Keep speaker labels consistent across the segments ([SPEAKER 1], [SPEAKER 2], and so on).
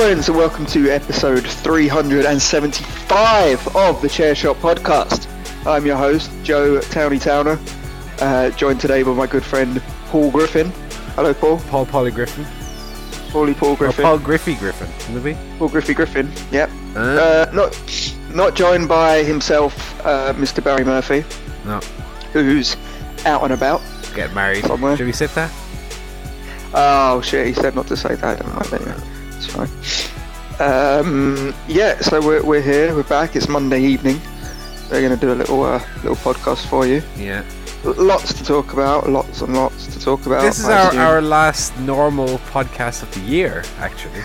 [SPEAKER 1] Hello, friends, and welcome to episode 375 of the Chair Shot podcast. I'm your host, Joe Towney Towner, uh, joined today by my good friend Paul Griffin. Hello, Paul.
[SPEAKER 2] Paul Polly Griffin.
[SPEAKER 1] Paulie Paul Griffin.
[SPEAKER 2] Paul Griffey Griffin, will it be?
[SPEAKER 1] Paul Griffy Griffin. Yep.
[SPEAKER 2] Uh,
[SPEAKER 1] Uh, not not joined by himself, uh, Mr. Barry Murphy,
[SPEAKER 2] no,
[SPEAKER 1] who's out and about.
[SPEAKER 2] get married.
[SPEAKER 1] Somewhere.
[SPEAKER 2] Should we sit there?
[SPEAKER 1] Oh shit, he said not to say that. Don't mind that. Yeah. Um, yeah, so we're, we're here. We're back. It's Monday evening. We're going to do a little uh, little podcast for you.
[SPEAKER 2] Yeah.
[SPEAKER 1] Lots to talk about. Lots and lots to talk about.
[SPEAKER 2] This is
[SPEAKER 1] I
[SPEAKER 2] our,
[SPEAKER 1] assume.
[SPEAKER 2] our last normal podcast of the year, actually.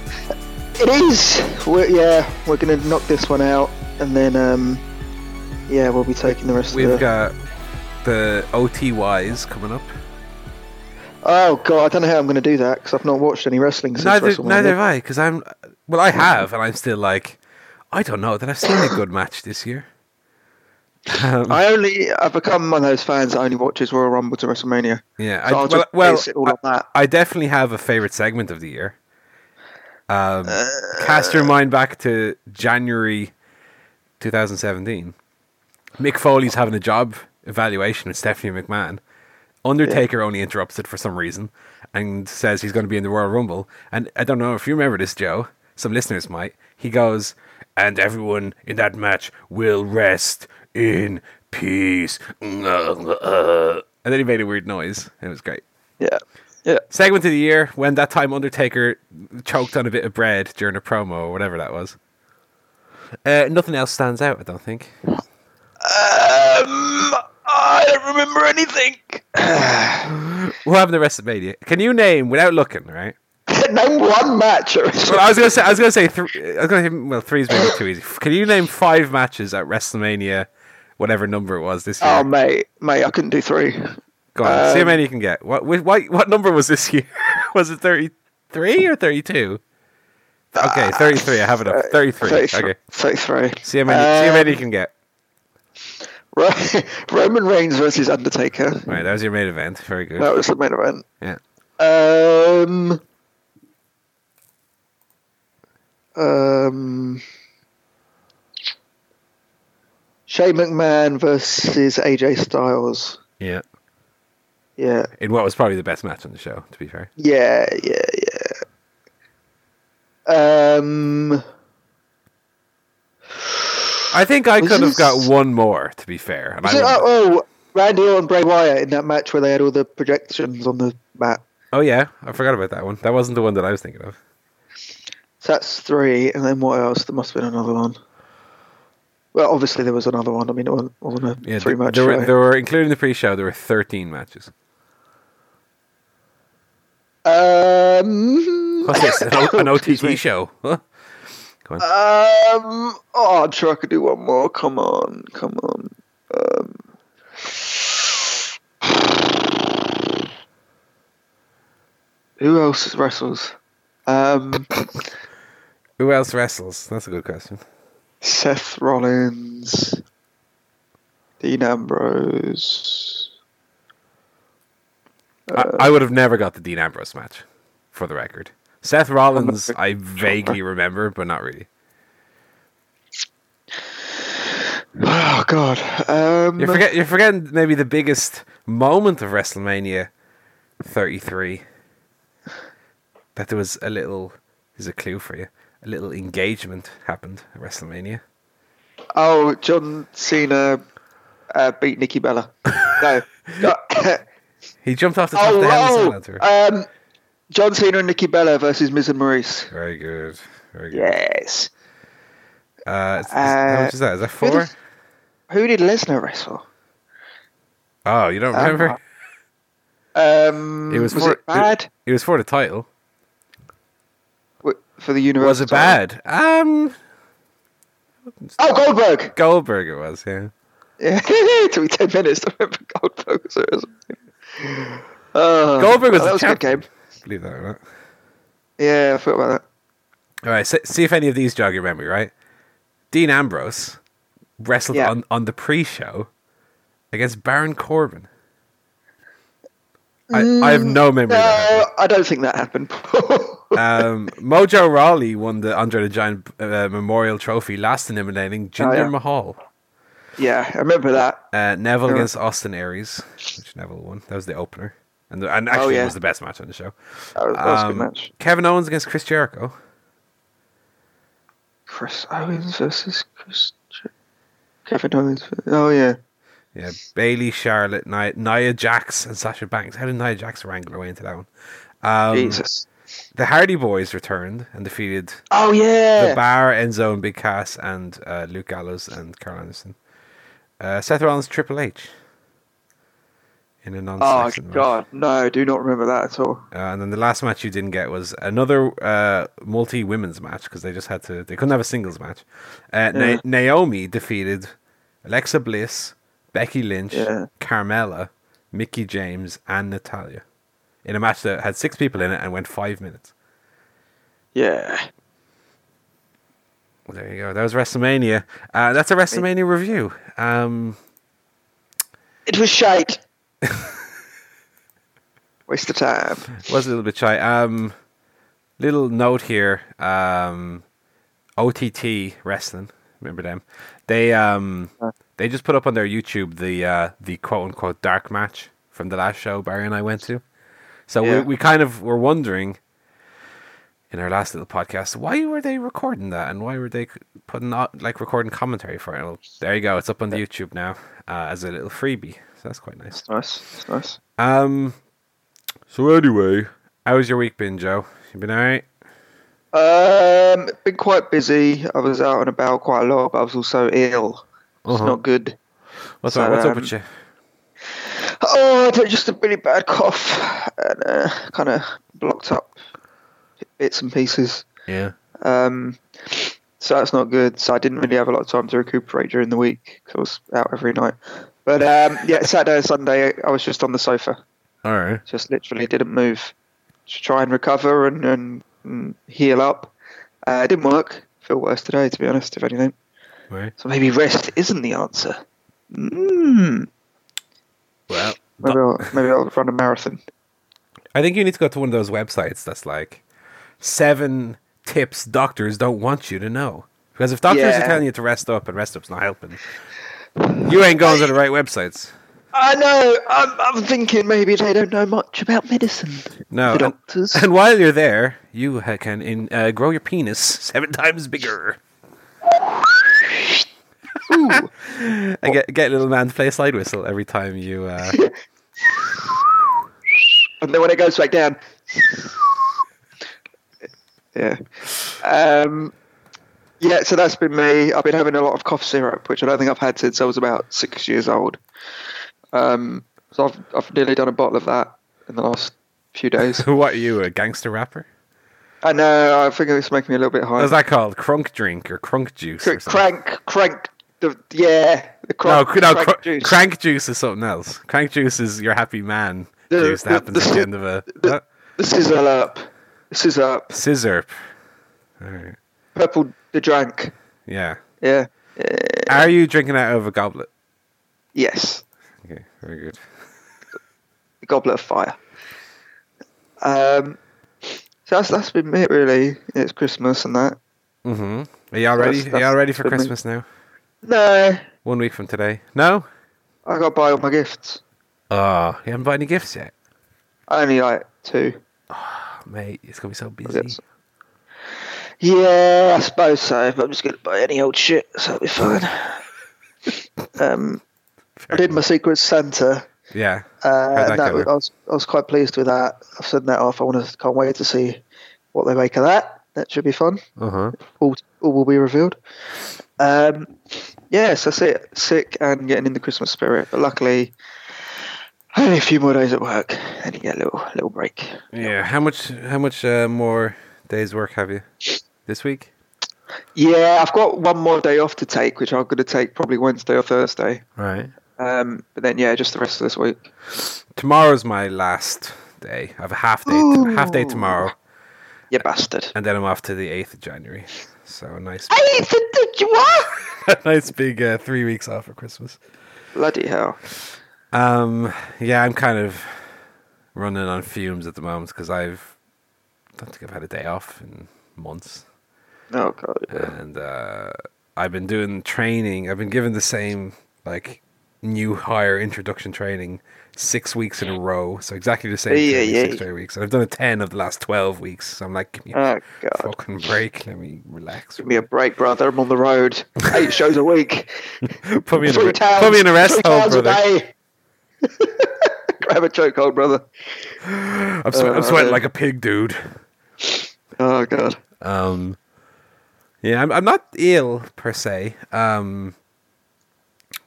[SPEAKER 1] It is. We're, yeah, we're going to knock this one out, and then um, yeah, we'll be taking the rest
[SPEAKER 2] We've
[SPEAKER 1] of the.
[SPEAKER 2] got the OTYs coming up.
[SPEAKER 1] Oh god, I don't know how I'm going to do that because I've not watched any wrestling since
[SPEAKER 2] Neither,
[SPEAKER 1] WrestleMania.
[SPEAKER 2] neither have I, because I'm. Well, I have, and I'm still like, I don't know that I've seen a good match this year. Um,
[SPEAKER 1] I only I've become one of those fans that only watches Royal Rumble to WrestleMania.
[SPEAKER 2] yeah,
[SPEAKER 1] So
[SPEAKER 2] I,
[SPEAKER 1] I'll
[SPEAKER 2] well,
[SPEAKER 1] just
[SPEAKER 2] well
[SPEAKER 1] base it all on that.
[SPEAKER 2] I definitely have a favorite segment of the year. Um, cast your mind back to January 2017. Mick Foley's having a job evaluation with Stephanie McMahon. Undertaker only interrupts it for some reason and says he's going to be in the Royal Rumble. And I don't know if you remember this, Joe. Some listeners might. He goes, and everyone in that match will rest in peace. And then he made a weird noise. and It was great.
[SPEAKER 1] Yeah, yeah.
[SPEAKER 2] Segment of the year when that time Undertaker choked on a bit of bread during a promo or whatever that was. Uh, nothing else stands out, I don't think.
[SPEAKER 1] Um, I don't remember anything.
[SPEAKER 2] What happened the rest of Mania? Can you name without looking, right?
[SPEAKER 1] Name one match. at
[SPEAKER 2] Well, I was gonna say, I was gonna say, th- I was gonna say, well, three is maybe too easy. Can you name five matches at WrestleMania, whatever number it was this year?
[SPEAKER 1] Oh mate, mate, I couldn't do three.
[SPEAKER 2] Go on, see how
[SPEAKER 1] um,
[SPEAKER 2] many you can get. What, what, what number was this year? was it thirty-three or thirty-two? Okay, thirty-three. I have it up. Thirty-three.
[SPEAKER 1] 33.
[SPEAKER 2] Okay.
[SPEAKER 1] 33.
[SPEAKER 2] See how many. see how many you
[SPEAKER 1] Um,
[SPEAKER 2] can get.
[SPEAKER 1] Ro- Roman Reigns versus Undertaker.
[SPEAKER 2] Right, that was your main event. Very good.
[SPEAKER 1] That was the main event.
[SPEAKER 2] Yeah.
[SPEAKER 1] Um. Um. Shane McMahon versus AJ Styles.
[SPEAKER 2] Yeah.
[SPEAKER 1] Yeah,
[SPEAKER 2] In what was probably the best match on the show, to be fair.
[SPEAKER 1] yeah, yeah, yeah. Um.
[SPEAKER 2] I think I could have got one more, to be fair. And I
[SPEAKER 1] it, oh, Randy Orton, Bray Wyatt in that match where they had all the projections on the mat.
[SPEAKER 2] oh, yeah, I forgot about that one. That wasn't the one that I was thinking of.
[SPEAKER 1] So that's three, and then what else? There must have been another one. Well, obviously there was another one. I mean, it wasn't, wasn't a
[SPEAKER 2] Yeah,
[SPEAKER 1] three match
[SPEAKER 2] there, were, there were, including the pre-show, there were thirteen matches.
[SPEAKER 1] Um,
[SPEAKER 2] What's this? An, O- an OTT show? Huh? Go on.
[SPEAKER 1] Um, oh, I'm sure I could do one more. Come on, come on. Um, who else wrestles? Um,
[SPEAKER 2] Who else wrestles? That's a good question.
[SPEAKER 1] Seth Rollins, Dean Ambrose.
[SPEAKER 2] I, I would have never got the Dean Ambrose match, for the record. Seth Rollins, I vaguely remember, but not really.
[SPEAKER 1] Oh God. Um,
[SPEAKER 2] You're, forget, you're forgetting maybe the biggest moment of WrestleMania 33. That there was a little, is a clue for you, a little engagement happened at WrestleMania.
[SPEAKER 1] Oh, John Cena uh, beat Nikki Bella. No.
[SPEAKER 2] He jumped off the top of
[SPEAKER 1] oh,
[SPEAKER 2] the Hell in
[SPEAKER 1] oh,
[SPEAKER 2] ladder.
[SPEAKER 1] um, John Cena and Nikki Bella versus Miz and Maryse.
[SPEAKER 2] Very good. Very good.
[SPEAKER 1] Yes.
[SPEAKER 2] Uh, is- is- how
[SPEAKER 1] Uh,
[SPEAKER 2] much is that? Is that
[SPEAKER 1] who
[SPEAKER 2] four?
[SPEAKER 1] did- Who did Lesnar wrestle?
[SPEAKER 2] Oh, you don't remember?
[SPEAKER 1] Um,
[SPEAKER 2] it was,
[SPEAKER 1] was
[SPEAKER 2] for
[SPEAKER 1] it bad
[SPEAKER 2] It, was for the title.
[SPEAKER 1] For the Universal?
[SPEAKER 2] Was it
[SPEAKER 1] title?
[SPEAKER 2] bad? Um,
[SPEAKER 1] Oh, Goldberg.
[SPEAKER 2] Goldberg it was. Yeah.
[SPEAKER 1] Yeah, it took me ten minutes to remember Goldberg was. Uh,
[SPEAKER 2] Goldberg was
[SPEAKER 1] was a good game.
[SPEAKER 2] Believe that right?
[SPEAKER 1] Yeah, I forgot about that.
[SPEAKER 2] All right, see, see if any of these jog your memory, right? Dean Ambrose wrestled
[SPEAKER 1] Yeah.
[SPEAKER 2] on, on the pre-show against Baron Corbin. I, I have no memory. of that
[SPEAKER 1] No. I don't think that happened.
[SPEAKER 2] Um, Mojo Rawley won the Andre the Giant uh, Memorial Trophy, last eliminating Jinder
[SPEAKER 1] Oh, yeah.
[SPEAKER 2] Mahal.
[SPEAKER 1] yeah, I remember that.
[SPEAKER 2] Uh, Neville against Austin Aries, which Neville won. That was the opener, and the, and actually
[SPEAKER 1] yeah.
[SPEAKER 2] it was the best match on the show.
[SPEAKER 1] That was, that was a
[SPEAKER 2] Um,
[SPEAKER 1] good match.
[SPEAKER 2] Kevin Owens against Chris Jericho.
[SPEAKER 1] Chris Owens versus Chris. Kevin Owens. Oh yeah.
[SPEAKER 2] Yeah, Bayley, Charlotte, Nia, Nia Jax, and Sasha Banks. How did Nia Jax wrangle her way into that one? Um,
[SPEAKER 1] Jesus.
[SPEAKER 2] The Hardy Boys returned and defeated
[SPEAKER 1] Oh yeah.
[SPEAKER 2] The Bar, Enzo, and Big Cass, and uh, Luke Gallows and Karl Anderson. Uh, Seth Rollins, Triple H. In a non
[SPEAKER 1] oh God, no, do not remember that at all.
[SPEAKER 2] Uh, and then the last match you didn't get was another uh, multi women's match because they just had to. They couldn't have a singles match. Uh, Na- Naomi defeated Alexa Bliss, Becky Lynch,
[SPEAKER 1] Yeah.
[SPEAKER 2] Carmella, Mickie James, and Natalya in a match that had six people in it and went five minutes.
[SPEAKER 1] Yeah.
[SPEAKER 2] Well, there you go. That was WrestleMania. Uh, that's a WrestleMania review. Um,
[SPEAKER 1] It was shite. Waste of time.
[SPEAKER 2] was a little bit shy. Um, little note here. Um, OTT Wrestling, remember them? They um they just put up on their YouTube the uh, the quote unquote dark match from the last show Barry and I went to. So
[SPEAKER 1] Yeah.
[SPEAKER 2] we we kind of were wondering in our last little podcast why were they recording that and why were they putting out like recording commentary for it? Well, there you go. It's up on the YouTube now uh, as a little freebie. So that's quite nice.
[SPEAKER 1] It's nice. It's nice.
[SPEAKER 2] Um. So anyway, how's your week been, Joe? You been alright?
[SPEAKER 1] Um, been quite busy. I was out and about quite a lot, but I was also ill. It's
[SPEAKER 2] Uh-huh.
[SPEAKER 1] not good.
[SPEAKER 2] What's
[SPEAKER 1] So,
[SPEAKER 2] up? What's up
[SPEAKER 1] um,
[SPEAKER 2] with you?
[SPEAKER 1] Oh, I had just a really bad cough and uh, kind of blocked up bits and pieces.
[SPEAKER 2] Yeah.
[SPEAKER 1] Um, so that's not good. So I didn't really have a lot of time to recuperate during the week because I was out every night. But um, yeah, Saturday and Sunday I was just on the sofa,
[SPEAKER 2] All right.
[SPEAKER 1] just literally didn't move to try and recover and, and, and heal up. Uh, it didn't work. Feel worse today, to be honest, if anything.
[SPEAKER 2] Right.
[SPEAKER 1] So maybe rest isn't the answer. Mm.
[SPEAKER 2] Well,
[SPEAKER 1] Maybe I'll, maybe I'll run a marathon.
[SPEAKER 2] I think you need to go to one of those websites that's like seven tips doctors don't want you to know. Because if doctors are telling you to rest up and rest up's not helping, you ain't going to the right websites.
[SPEAKER 1] I know. I'm, I'm thinking maybe they don't know much about medicine.
[SPEAKER 2] No. And,
[SPEAKER 1] doctors.
[SPEAKER 2] and while you're there, you ha- can in, uh, grow your penis seven times bigger.
[SPEAKER 1] Ooh.
[SPEAKER 2] And get get little man to play a slide whistle every time you. Uh,
[SPEAKER 1] and then when it goes back down. yeah. Um, yeah, so that's been me. I've been having a lot of cough syrup, which I don't think I've had since I was about six years old. Um, so I've, I've nearly done a bottle of that in the last few days.
[SPEAKER 2] what are you, a gangster rapper?
[SPEAKER 1] I know, I think it's making me a little bit high.
[SPEAKER 2] What's that called? Crunk drink or crunk juice? Or
[SPEAKER 1] Cr-
[SPEAKER 2] something?
[SPEAKER 1] crank, crank, the, yeah. The
[SPEAKER 2] No,
[SPEAKER 1] crank,
[SPEAKER 2] no,
[SPEAKER 1] crank
[SPEAKER 2] cr-
[SPEAKER 1] juice.
[SPEAKER 2] crank juice is something else. Crank juice is your happy man
[SPEAKER 1] The-
[SPEAKER 2] juice that
[SPEAKER 1] the-
[SPEAKER 2] happens
[SPEAKER 1] the-
[SPEAKER 2] at the end of a
[SPEAKER 1] the-
[SPEAKER 2] what?
[SPEAKER 1] This is up. Is up.
[SPEAKER 2] scissor. All right.
[SPEAKER 1] Purple the drank.
[SPEAKER 2] Yeah.
[SPEAKER 1] Yeah. Uh,
[SPEAKER 2] Are you drinking out of a goblet?
[SPEAKER 1] yes.
[SPEAKER 2] Okay, very good.
[SPEAKER 1] The goblet of fire. Um, so that's that's been it really. It's Christmas and that.
[SPEAKER 2] Mm-hmm. Are you all ready?
[SPEAKER 1] That's-
[SPEAKER 2] Are you all ready for. Christmas now?
[SPEAKER 1] No,
[SPEAKER 2] One week from today. No.
[SPEAKER 1] I got to buy all my gifts.
[SPEAKER 2] Oh, you haven't bought any gifts yet, I
[SPEAKER 1] Only like two.
[SPEAKER 2] oh, mate. It's gonna be so busy.
[SPEAKER 1] Yeah, I suppose so. But I'm just gonna buy any old shit, so it'll be fine. um, I did my Secret Santa.
[SPEAKER 2] Yeah.
[SPEAKER 1] Uh,
[SPEAKER 2] that
[SPEAKER 1] and that was, I was I was quite pleased with that. I've sent that off. I want to can't wait to see what they make of that. That should be fun.
[SPEAKER 2] Uh huh.
[SPEAKER 1] All, all will be revealed. Um, yes, that's it. Sick and getting in the Christmas spirit, but luckily only a few more days at work, and you get a little little break.
[SPEAKER 2] Yeah. How much? How much uh, more days work have you this week?
[SPEAKER 1] Yeah, I've got one more day off to take, which I'm going to take probably Wednesday or Thursday.
[SPEAKER 2] Right.
[SPEAKER 1] Um, but then yeah, just the rest of this week.
[SPEAKER 2] Tomorrow's my last day. I have a half day. half day tomorrow,
[SPEAKER 1] You bastard.
[SPEAKER 2] and then I'm off to the eighth of January. So a nice,
[SPEAKER 1] did you what?
[SPEAKER 2] nice big uh, three weeks off for Christmas.
[SPEAKER 1] Bloody hell.
[SPEAKER 2] Um, yeah, I'm kind of running on fumes at the moment because I've I don't think I've had a day off in months,
[SPEAKER 1] Oh god. Yeah.
[SPEAKER 2] and uh, I've been doing training. I've been given the same like new hire introduction training six weeks in a row, so exactly the same
[SPEAKER 1] Yeah, yeah.
[SPEAKER 2] six straight weeks, and I've done it ten of the last twelve weeks. So I'm like, give me a
[SPEAKER 1] Oh god.
[SPEAKER 2] fucking break, let me relax.
[SPEAKER 1] Give me a break, brother. I'm on the road. Eight shows a week.
[SPEAKER 2] put me in
[SPEAKER 1] Three
[SPEAKER 2] a
[SPEAKER 1] towns.
[SPEAKER 2] put me in a rest home,
[SPEAKER 1] a
[SPEAKER 2] brother.
[SPEAKER 1] Grab a chokehold, brother.
[SPEAKER 2] I'm, swe- I'm
[SPEAKER 1] Uh,
[SPEAKER 2] sweating
[SPEAKER 1] uh,
[SPEAKER 2] like a pig, dude.
[SPEAKER 1] Oh god.
[SPEAKER 2] Um, yeah, I'm, I'm not ill per se. Um,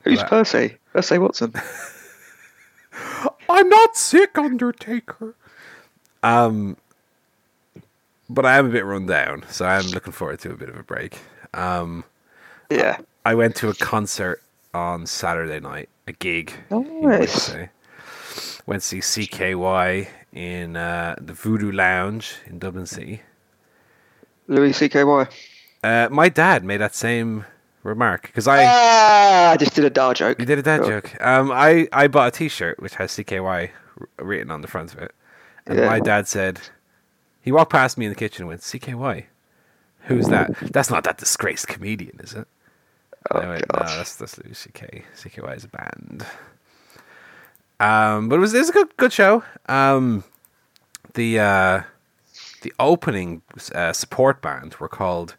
[SPEAKER 1] Who's. Percy? Percy Watson.
[SPEAKER 2] I'm not sick, Undertaker. Um, but I am a bit run down, so I'm looking forward to a bit of a break. Um,
[SPEAKER 1] Yeah.
[SPEAKER 2] I went to a concert on Saturday night, a gig.
[SPEAKER 1] Nice.
[SPEAKER 2] Went to see CKY in uh, the Voodoo Lounge in Dublin City.
[SPEAKER 1] Louis C.K.Y.
[SPEAKER 2] Uh, my dad made that same remark because I.
[SPEAKER 1] Ah, I just did a dar joke.
[SPEAKER 2] You did a dad
[SPEAKER 1] Oh.
[SPEAKER 2] joke. Um, I, I bought a T-shirt which has CKY written on the front of it, and
[SPEAKER 1] Yeah.
[SPEAKER 2] my dad said, he walked past me in the kitchen and went, "CKY, who's that? That's not that disgraced comedian, is it?"
[SPEAKER 1] Oh,
[SPEAKER 2] went, no, that's that's Louis CK. CKY is a band. Um, but it was it was a good good show. Um, the uh, the opening uh, support band were called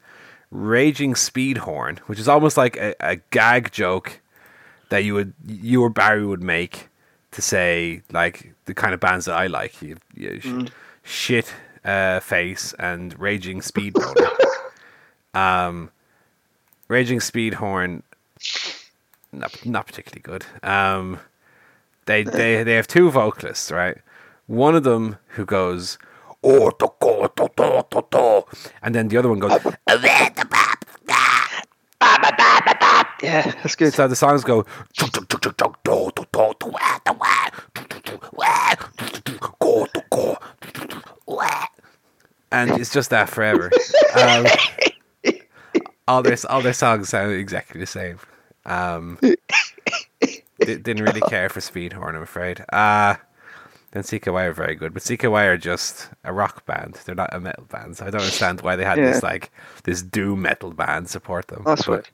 [SPEAKER 2] Raging Speedhorn, which is almost like a, a gag joke that you would you or Barry would make to say like the kind of bands that I like. You, you sh- shit uh, face and Raging Speedhorn. um, Raging Speedhorn, not not particularly good. Um, they they they have two vocalists, right? One of them who goes oh to to to to to, and then the other one goes.
[SPEAKER 1] Yeah, that's good.
[SPEAKER 2] So the songs go. And it's just that forever. Um, all their all their songs sound exactly the same. Um, didn't really care for Speedhorn, I'm afraid. Uh, then CKY are very good, but CKY are just a rock band. They're not a metal band, so I don't understand why they had this like this doom metal band support them.
[SPEAKER 1] That's
[SPEAKER 2] But-
[SPEAKER 1] weird.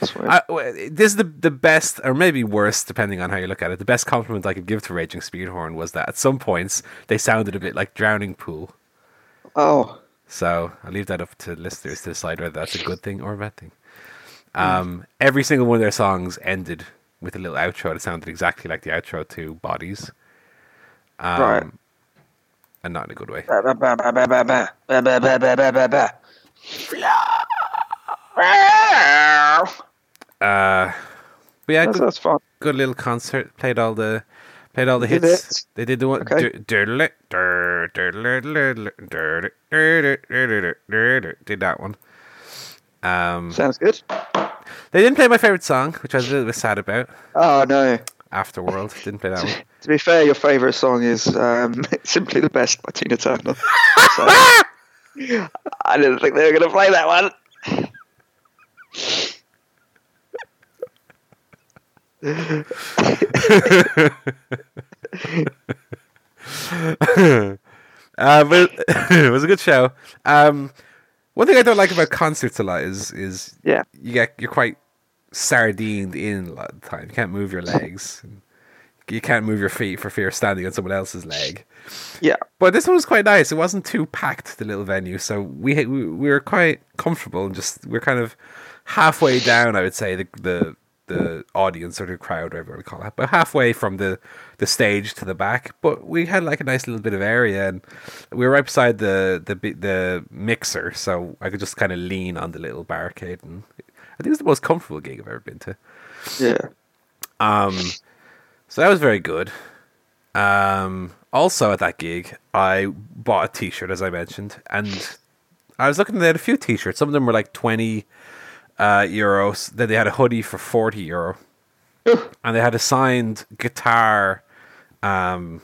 [SPEAKER 1] That's weird.
[SPEAKER 2] I, this is the the best, or maybe worst, depending on how you look at it. The best compliment I could give to Raging Speedhorn was that at some points they sounded a bit like Drowning Pool.
[SPEAKER 1] oh,
[SPEAKER 2] So I'll leave that up to listeners to decide whether that's a good thing or a bad thing. Um, every single one of their songs ended with a little outro that sounded exactly like the outro to Bodies. Um,
[SPEAKER 1] Right.
[SPEAKER 2] And not in a good way. Uh, but yeah,
[SPEAKER 1] That's,
[SPEAKER 2] good,
[SPEAKER 1] that's fun.
[SPEAKER 2] good little concert. Played all the played all the
[SPEAKER 1] Did
[SPEAKER 2] hits.
[SPEAKER 1] it?
[SPEAKER 2] They did the one.
[SPEAKER 1] Okay.
[SPEAKER 2] Did that one. Um,
[SPEAKER 1] Sounds good.
[SPEAKER 2] they didn't play my favorite song, which I was a little bit sad about.
[SPEAKER 1] Oh no.
[SPEAKER 2] Afterworld didn't play that one.
[SPEAKER 1] To be fair, your favourite song is um, "Simply the Best" by Tina Turner. So, I didn't think they were going to play that one.
[SPEAKER 2] Uh, but it was a good show. Um, one thing I don't like about concerts a lot is is
[SPEAKER 1] Yeah.
[SPEAKER 2] you get you're quite sardined in a lot of the time. You can't move your legs. You can't move your feet for fear of standing on someone else's leg.
[SPEAKER 1] Yeah.
[SPEAKER 2] But this one was quite nice. It wasn't too packed, the little venue, so we we, we were quite comfortable and just we're kind of halfway down. I would say the the the audience or the crowd, whatever you want to call it, but halfway from the the stage to the back. But we had like a nice little bit of area, and we were right beside the the the mixer, so I could just kind of lean on the little barricade, and I think it's the most comfortable gig I've ever been to.
[SPEAKER 1] Yeah.
[SPEAKER 2] Um, so that was very good. Um, also at that gig, I bought a T-shirt, as I mentioned, and I was looking They had a few T-shirts. Some of them were like twenty uh, euros. Then they had a hoodie for forty euro, and they had a signed guitar, um,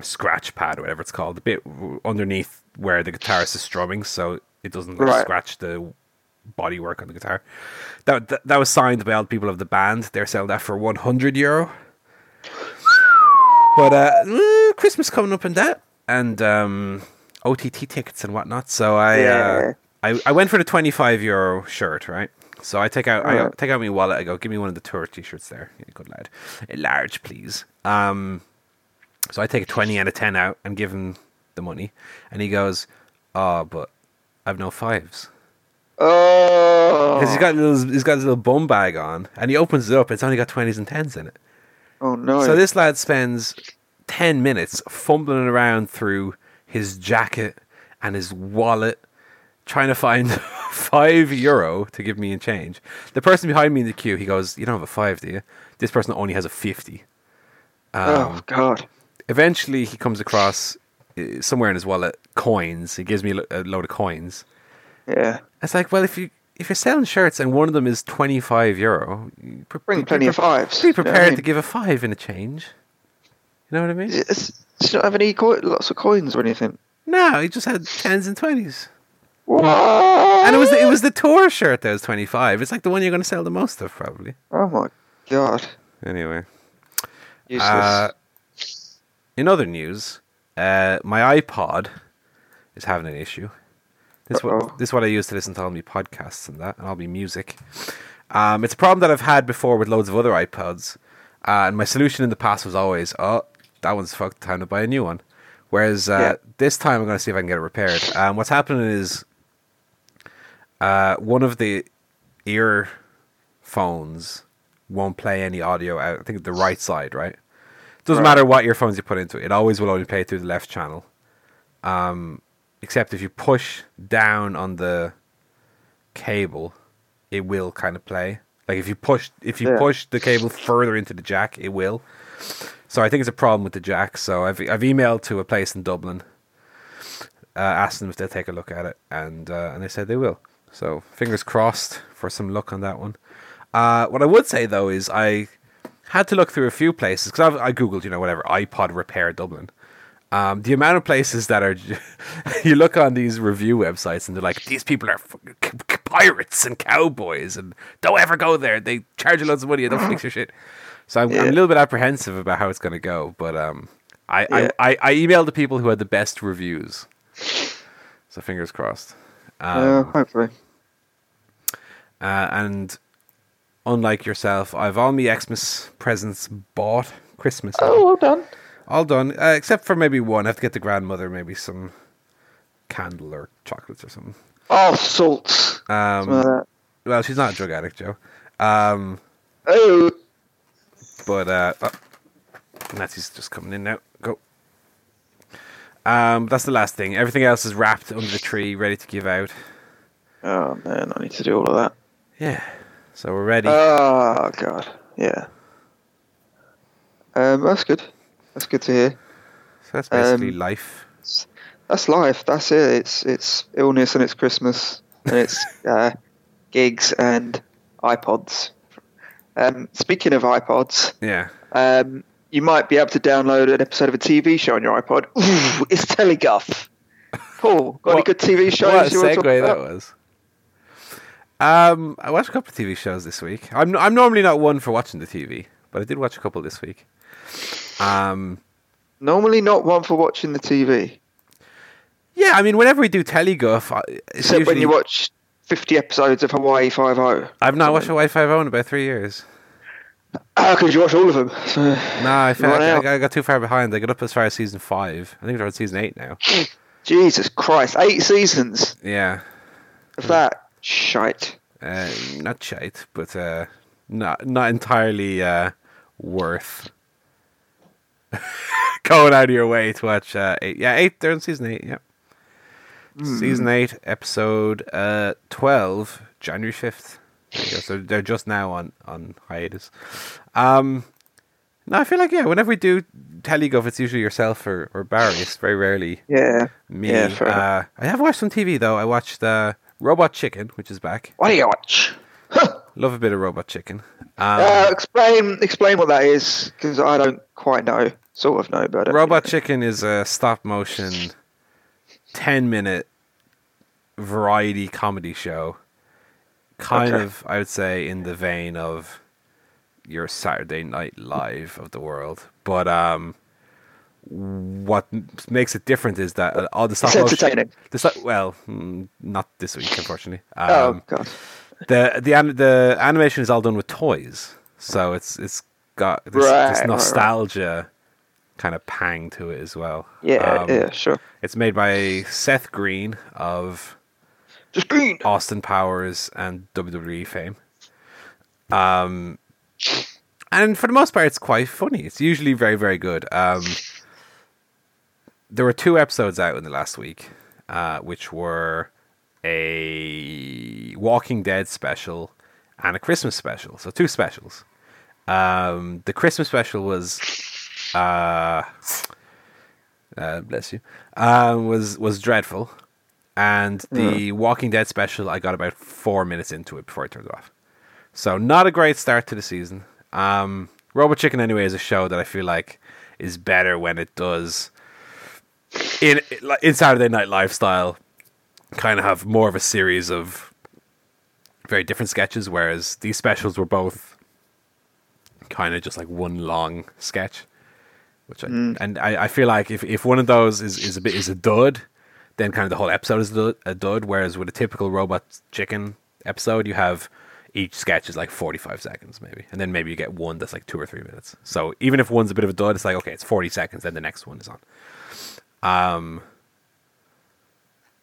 [SPEAKER 2] scratch pad or whatever it's called, the bit underneath where the guitarist is strumming, so it doesn't
[SPEAKER 1] Right.
[SPEAKER 2] scratch the body work on the guitar. That, that that was signed by all the people of the band. They're selling that for one hundred euro. But uh, Christmas coming up and that, and um, OTT tickets and whatnot. So I, uh, I, I went for the twenty five euro shirt, right? So I take out, I take out my wallet. I go, give me one of the tour t-shirts there, yeah, good lad, a large, please. Um, so I take a twenty and a ten out and give him the money, and he goes, "Oh, but I've no fives.
[SPEAKER 1] Oh.
[SPEAKER 2] Because he's got little, he's got his little bum bag on, and he opens it up. It's only got twenties and tens in it.
[SPEAKER 1] Oh no.
[SPEAKER 2] So this lad spends ten minutes fumbling around through his jacket and his wallet, trying to find five euro to give me in change. The person behind me in the queue, he goes, "You don't have a five, do you?" This person only has a fifty.
[SPEAKER 1] oh
[SPEAKER 2] Um,
[SPEAKER 1] god.
[SPEAKER 2] eventually, he comes across uh, somewhere in his wallet coins. He gives me a lo- a load of coins.
[SPEAKER 1] Yeah.
[SPEAKER 2] It's like, well, if you if you're selling shirts and one of them is twenty five euro, pre-
[SPEAKER 1] Bring plenty of fives.
[SPEAKER 2] Be
[SPEAKER 1] you know I
[SPEAKER 2] prepared
[SPEAKER 1] mean?
[SPEAKER 2] to give a five in a change. You know what I mean?
[SPEAKER 1] It's, he not have any co- lots of coins or anything?
[SPEAKER 2] No, he just had tens and twenties,
[SPEAKER 1] What?
[SPEAKER 2] and it was the, it was the tour shirt that was twenty five. It's like the one you're going to sell the most of, probably.
[SPEAKER 1] Oh my god.
[SPEAKER 2] Anyway,
[SPEAKER 1] Useless.
[SPEAKER 2] uh, in other news, uh, my iPod is having an issue. This what this is what I use to listen to all my podcasts and that, and all my music. Um, it's a problem that I've had before with loads of other iPods, uh, and my solution in the past was always, "Oh, that one's fucked. Time to buy a new one." Whereas uh,
[SPEAKER 1] Yeah.
[SPEAKER 2] this time, I'm going to see if I can get it repaired. Um, what's happening is uh, one of the earphones won't play any audio out. I think the right side, right? Doesn't
[SPEAKER 1] Right.
[SPEAKER 2] matter what earphones you put into it; it always will only play through the left channel. Um, except if you push down on the cable, it will kind of play. Like if you push if you
[SPEAKER 1] Yeah.
[SPEAKER 2] push the cable further into the jack, it will. So I think it's a problem with the jack. So I've I've emailed to a place in Dublin, uh, asked them if they'll take a look at it, and uh, and they said they will. So fingers crossed for some luck on that one. Uh, what I would say though is I had to look through a few places because I googled you know whatever iPod repair Dublin. Um, the amount of places that are, you look on these review websites and they're like, these people are fucking c- c- pirates and cowboys and don't ever go there. They charge you loads of money and don't fix your shit. So I'm, I'm a little bit apprehensive about how it's going to go, but um, I,
[SPEAKER 1] Yeah.
[SPEAKER 2] I, I, I emailed the people who had the best reviews. So fingers crossed. Um,
[SPEAKER 1] yeah, hopefully.
[SPEAKER 2] uh, and unlike yourself, I've all my Xmas presents bought. Christmas.
[SPEAKER 1] Oh, well done.
[SPEAKER 2] All done, uh, except for maybe one. I have to get the grandmother maybe some candle or chocolates or something.
[SPEAKER 1] Oh, salts.
[SPEAKER 2] Um,
[SPEAKER 1] Something like that.
[SPEAKER 2] well, she's not a drug addict, Joe. Um,
[SPEAKER 1] Oh,
[SPEAKER 2] but uh, oh, Nancy's just coming in now. Go. Um, that's the last thing. Everything else is wrapped under the tree, ready to give out.
[SPEAKER 1] oh man, I need to do all of that.
[SPEAKER 2] Yeah. So we're ready.
[SPEAKER 1] Oh god, yeah. Um, that's good. That's good to hear.
[SPEAKER 2] so that's basically
[SPEAKER 1] um,
[SPEAKER 2] life.
[SPEAKER 1] That's life. That's it. It's it's illness and it's Christmas and it's uh, gigs and iPods. Um, speaking of iPods,
[SPEAKER 2] Yeah.
[SPEAKER 1] um, you might be able to download an episode of a TV show on your iPod. Ooh, it's Tellyguff. Paul, got any good TV shows
[SPEAKER 2] What a
[SPEAKER 1] you want to talk
[SPEAKER 2] segue that
[SPEAKER 1] about?
[SPEAKER 2] was. Um, I watched a couple of TV shows this week. I'm I'm normally not one for watching the TV, but I did watch a couple this week. Um,
[SPEAKER 1] Normally not one for watching the TV,
[SPEAKER 2] yeah, I mean, whenever we do tellyguff, it's
[SPEAKER 1] except when you watch 50 episodes of Hawaii Five O.
[SPEAKER 2] I've not watched Hawaii Five O in about three years.
[SPEAKER 1] How could you watch all of them? So,
[SPEAKER 2] No, I, felt, I. I got too far behind. I got up as far as season five. I think they're on season eight now.
[SPEAKER 1] Jesus Christ, eight seasons
[SPEAKER 2] Yeah,
[SPEAKER 1] of that shite.
[SPEAKER 2] uh, not shite, but uh, not not entirely uh, worth going out of your way to watch. Uh, eight. Yeah, eight. They're on season eight. Yeah, season eight, episode uh, twelve, January fifth. So they're just now on on hiatus. Um, no, I feel like yeah. Whenever we do tellyguff, it's usually yourself or, or Barry. It's very rarely
[SPEAKER 1] Yeah.
[SPEAKER 2] me.
[SPEAKER 1] Yeah,
[SPEAKER 2] uh, I have watched some TV though. I watched uh, Robot Chicken, which is back.
[SPEAKER 1] What do you watch?
[SPEAKER 2] Love a bit of Robot Chicken. Um,
[SPEAKER 1] Uh, explain explain what that is, because I don't quite know. Sort of know, but I don't
[SPEAKER 2] Robot Chicken is a stop motion, ten minute variety comedy show. Kind
[SPEAKER 1] Okay.
[SPEAKER 2] of, I would say, in the vein of your Saturday Night Live of the world, but um, what makes it different is that uh, all the stop
[SPEAKER 1] It's
[SPEAKER 2] motion.
[SPEAKER 1] entertaining.
[SPEAKER 2] The well, mm, not this week, unfortunately. Um,
[SPEAKER 1] oh god.
[SPEAKER 2] the the the animation is all done with toys, so it's it's got this,
[SPEAKER 1] Right,
[SPEAKER 2] this nostalgia kind of pang to it as well.
[SPEAKER 1] Yeah,
[SPEAKER 2] Um,
[SPEAKER 1] yeah, sure.
[SPEAKER 2] It's made by Seth Green of
[SPEAKER 1] Just green.
[SPEAKER 2] Austin Powers and WWE fame. Um, and for the most part, it's quite funny. It's usually very, very good. Um, there were two episodes out in the last week, uh, which were a Walking Dead special and a Christmas special. So two specials. Um, the Christmas special was, uh, uh, bless you, um, was was dreadful, and the Walking Dead special I got about four minutes into it before I turned it off. So not a great start to the season. Um, Robot Chicken anyway is a show that I feel like is better when it does in in Saturday Night Live style, kind of have more of a series of very different sketches, whereas these specials were both kind of just like one long sketch. Which I, and I, I feel like if, if one of those is, is a bit is a dud, then kind of the whole episode is a dud. Whereas with a typical Robot Chicken episode, you have each sketch is like forty five seconds maybe, and then maybe you get one that's like two or three minutes. So even if one's a bit of a dud, it's like okay, it's forty seconds, then the next one is on. Um.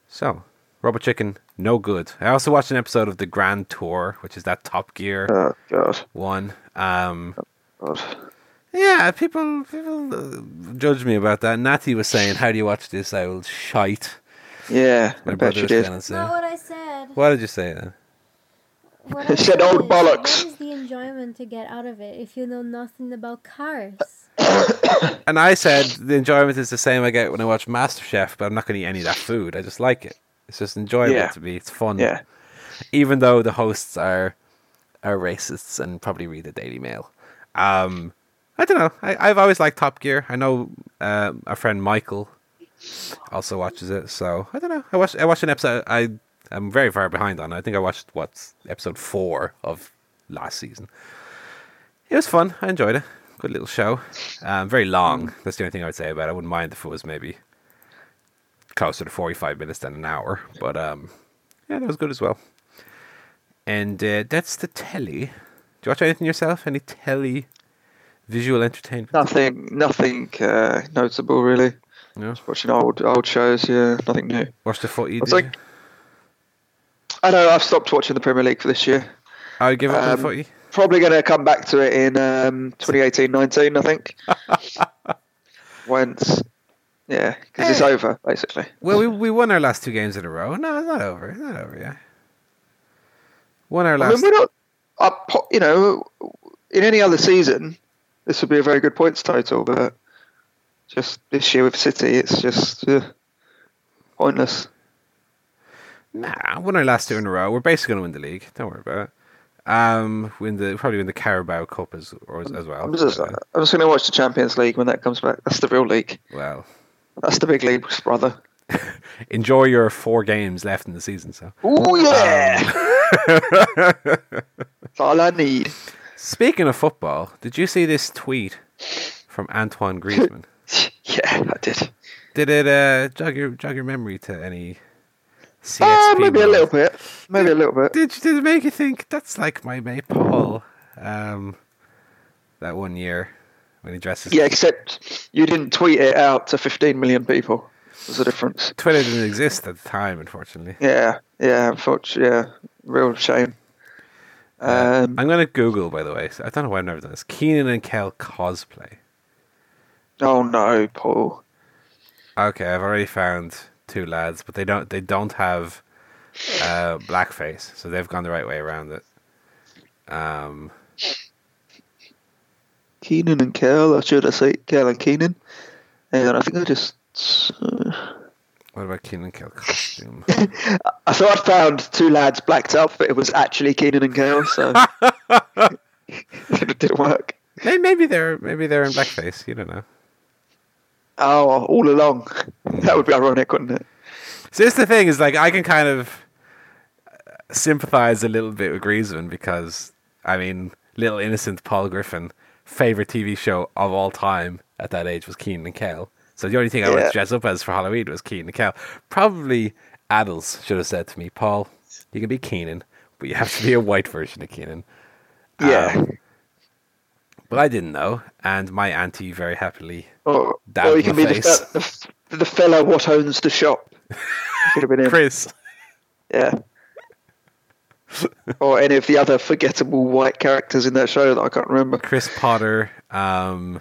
[SPEAKER 2] So, Robot Chicken, no good. I also watched an episode of the Grand Tour, which is that Top Gear
[SPEAKER 1] Oh god.
[SPEAKER 2] one. Um,
[SPEAKER 1] god.
[SPEAKER 2] Yeah, people people uh, judge me about that. Natty was saying, "How do you watch this old shite?"
[SPEAKER 1] Yeah,
[SPEAKER 2] My
[SPEAKER 1] I bet
[SPEAKER 2] brother
[SPEAKER 1] you
[SPEAKER 2] was
[SPEAKER 1] did.
[SPEAKER 2] gonna say.
[SPEAKER 3] Not what I said.
[SPEAKER 2] What did you say then?
[SPEAKER 3] What I
[SPEAKER 1] Said old
[SPEAKER 3] is,
[SPEAKER 1] bollocks.
[SPEAKER 3] What is the enjoyment to get out of it if you know nothing about cars?
[SPEAKER 2] And I said the enjoyment is the same I get when I watch MasterChef, but I'm not going to eat any of that food. I just like it. It's just enjoyable
[SPEAKER 1] Yeah.
[SPEAKER 2] to me. It's fun.
[SPEAKER 1] Yeah.
[SPEAKER 2] even though the hosts are are racists and probably read the Daily Mail. Um, I don't know. I, I've always liked Top Gear. I know um, a friend Michael also watches it, so I don't know. I watched I watched an episode. I I'm very far behind on. it. I think I watched what's episode four of last season. It was fun. I enjoyed it. Good little show. Um, very long. That's the only thing I would say about it. I wouldn't mind if it was maybe closer to 45 minutes than an hour. But um, yeah, that was good as well. And uh, that's the telly. Do you watch anything yourself? Any telly visual entertainment?
[SPEAKER 1] Nothing, nothing uh, notable really.
[SPEAKER 2] No.
[SPEAKER 1] Just watching old old shows. Yeah, nothing new.
[SPEAKER 2] Watch the footy.
[SPEAKER 1] It's like-
[SPEAKER 2] you?
[SPEAKER 1] I know I've stopped watching the Premier League for this year.
[SPEAKER 2] I give up
[SPEAKER 1] um,
[SPEAKER 2] the footy.
[SPEAKER 1] Probably going to come back to it in um, 2018-19, I think. Once, yeah, because it's
[SPEAKER 2] Eh.
[SPEAKER 1] over basically.
[SPEAKER 2] Well, we we won our last two games in a row. No, it's not over. It's not over yet. Won our last.
[SPEAKER 1] I mean, we're not. Uh, you know, in any other season, this would be a very good points total, but just this year with City, it's just uh, pointless.
[SPEAKER 2] Nah, won our last two in a row. We're basically going to win the league. Don't worry about it. Um, win the probably win the Carabao Cup as or as, well.
[SPEAKER 1] I'm just,
[SPEAKER 2] Uh,
[SPEAKER 1] I'm just going to watch the Champions League when that comes back. That's the real league.
[SPEAKER 2] well,
[SPEAKER 1] That's the big league, brother.
[SPEAKER 2] enjoy your four games left in the season. So,
[SPEAKER 1] Oh yeah, that's all I need.
[SPEAKER 2] Speaking of football, did you see this tweet from Antoine Griezmann?
[SPEAKER 1] Yeah, I did.
[SPEAKER 2] Did it uh, jog your jog your memory to any CXP?
[SPEAKER 1] Uh, maybe a little bit. Maybe a little bit.
[SPEAKER 2] Did did it make you think that's like my mate Paul? Um, that one year when he dresses.
[SPEAKER 1] Yeah, except you didn't tweet it out to 15 million people. There's a difference.
[SPEAKER 2] Twitter didn't exist at the time, unfortunately.
[SPEAKER 1] Yeah, yeah, unfortunately, yeah, real shame.
[SPEAKER 2] Uh,
[SPEAKER 1] Um,
[SPEAKER 2] I'm gonna Google, by the way. I don't know why I've never done this. Kenan and Kel cosplay.
[SPEAKER 1] oh no, Paul.
[SPEAKER 2] Okay, I've already found two lads, but they don't they don't have uh, blackface, so they've gone the right way around it. Um,
[SPEAKER 1] Kenan and Kel, or should I say Kel and Kenan? On, I think I just. Uh,
[SPEAKER 2] what about Kenan and Kel costume?
[SPEAKER 1] I thought I'd found two lads blacked up, but it was actually Kenan and Kel, so it didn't work.
[SPEAKER 2] Maybe they're maybe they're in blackface. You don't know.
[SPEAKER 1] Oh, all along. That would be ironic, wouldn't it?
[SPEAKER 2] So this is the thing is like I can kind of uh, sympathize a little bit with Griezmann because I mean, little innocent Paul Griffin, favorite TV show of all time, at that age was Kenan and Kel. So the only thing I would
[SPEAKER 1] Yeah.
[SPEAKER 2] dress up as for Halloween was Kenan and Kel. Probably adults should have said to me, Paul, you can be Kenan, but you have to be a white version of Kenan.
[SPEAKER 1] Yeah.
[SPEAKER 2] Um, but I didn't know, and my auntie very happily dab
[SPEAKER 1] or you can
[SPEAKER 2] the
[SPEAKER 1] be the,
[SPEAKER 2] face.
[SPEAKER 1] the, the fellow what owns the shop. Could have been him.
[SPEAKER 2] Chris.
[SPEAKER 1] Yeah. or any of the other forgettable white characters in that show that I can't remember.
[SPEAKER 2] Chris Potter. Um,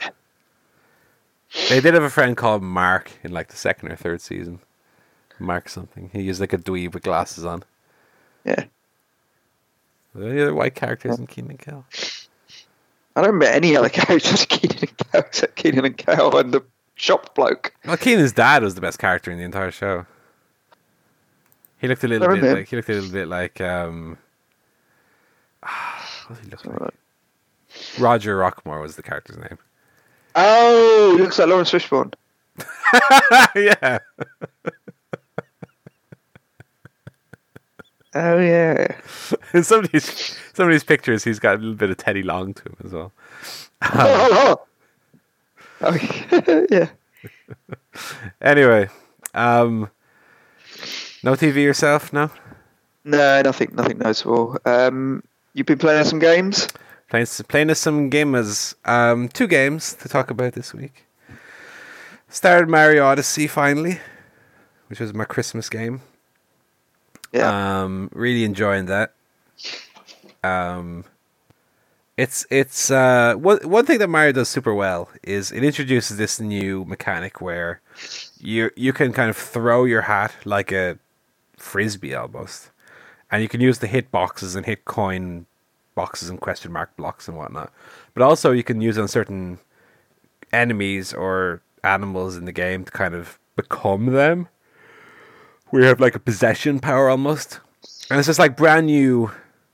[SPEAKER 2] they did have a friend called Mark in like the second or third season. Mark something. He was like a dweeb with glasses on.
[SPEAKER 1] Yeah.
[SPEAKER 2] Were there any other white characters in Kenan and Kel?
[SPEAKER 1] I don't remember any other characters in Kenan and Kel except Kenan and Kel and the shop bloke.
[SPEAKER 2] Well, Kenan's dad was the best character in the entire show. He looked a little bit
[SPEAKER 1] him.
[SPEAKER 2] like he looked a little bit like um. What did he look like? Roger Rockmore was the character's name.
[SPEAKER 1] Oh, he looks like Laurence Fishburne.
[SPEAKER 2] yeah.
[SPEAKER 1] Oh yeah.
[SPEAKER 2] In some of these some of these pictures, he's got a little bit of Teddy Long to him as well.
[SPEAKER 1] oh, oh, yeah.
[SPEAKER 2] Anyway, um, no TV yourself? No.
[SPEAKER 1] No, nothing, nothing noticeable. Um, you've been playing some games.
[SPEAKER 2] Playing playing us some gamers. Um, two games to talk about this week. Started Mario Odyssey finally, which was my Christmas game.
[SPEAKER 1] Yeah.
[SPEAKER 2] Um, really enjoying that. Um, it's it's uh one one thing that Mario does super well is it introduces this new mechanic where you you can kind of throw your hat like a frisbee almost, and you can use the hit boxes and hit coin boxes and question mark blocks and whatnot. But also you can use on certain enemies or animals in the game to kind of become them. We have like a possession power almost. And it's just like brand new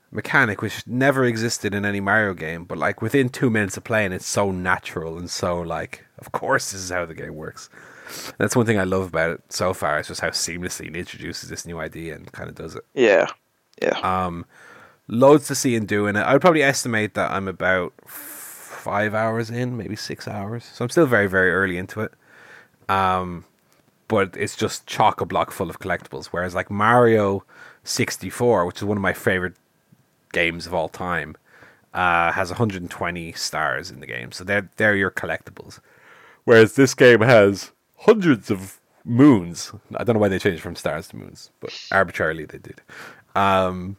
[SPEAKER 2] mechanic which never existed in any Mario game, but like within two minutes of playing it's so natural and so like of course this is how the game works. That's one thing I love about it so far, it's just how seamlessly it introduces this new idea and kind of does it.
[SPEAKER 1] yeah. Yeah.
[SPEAKER 2] Um, loads to see and do in it. I would probably estimate that I'm about five hours in, maybe six hours. So I'm still very, very early into it. Um, but it's just chock a block full of collectibles. Whereas like Mario 64, which is one of my favorite games of all time, uh, has 120 stars in the game. So they're they're your collectibles. Whereas this game has hundreds of moons. I don't know why they changed from stars to moons, but arbitrarily they did. Um,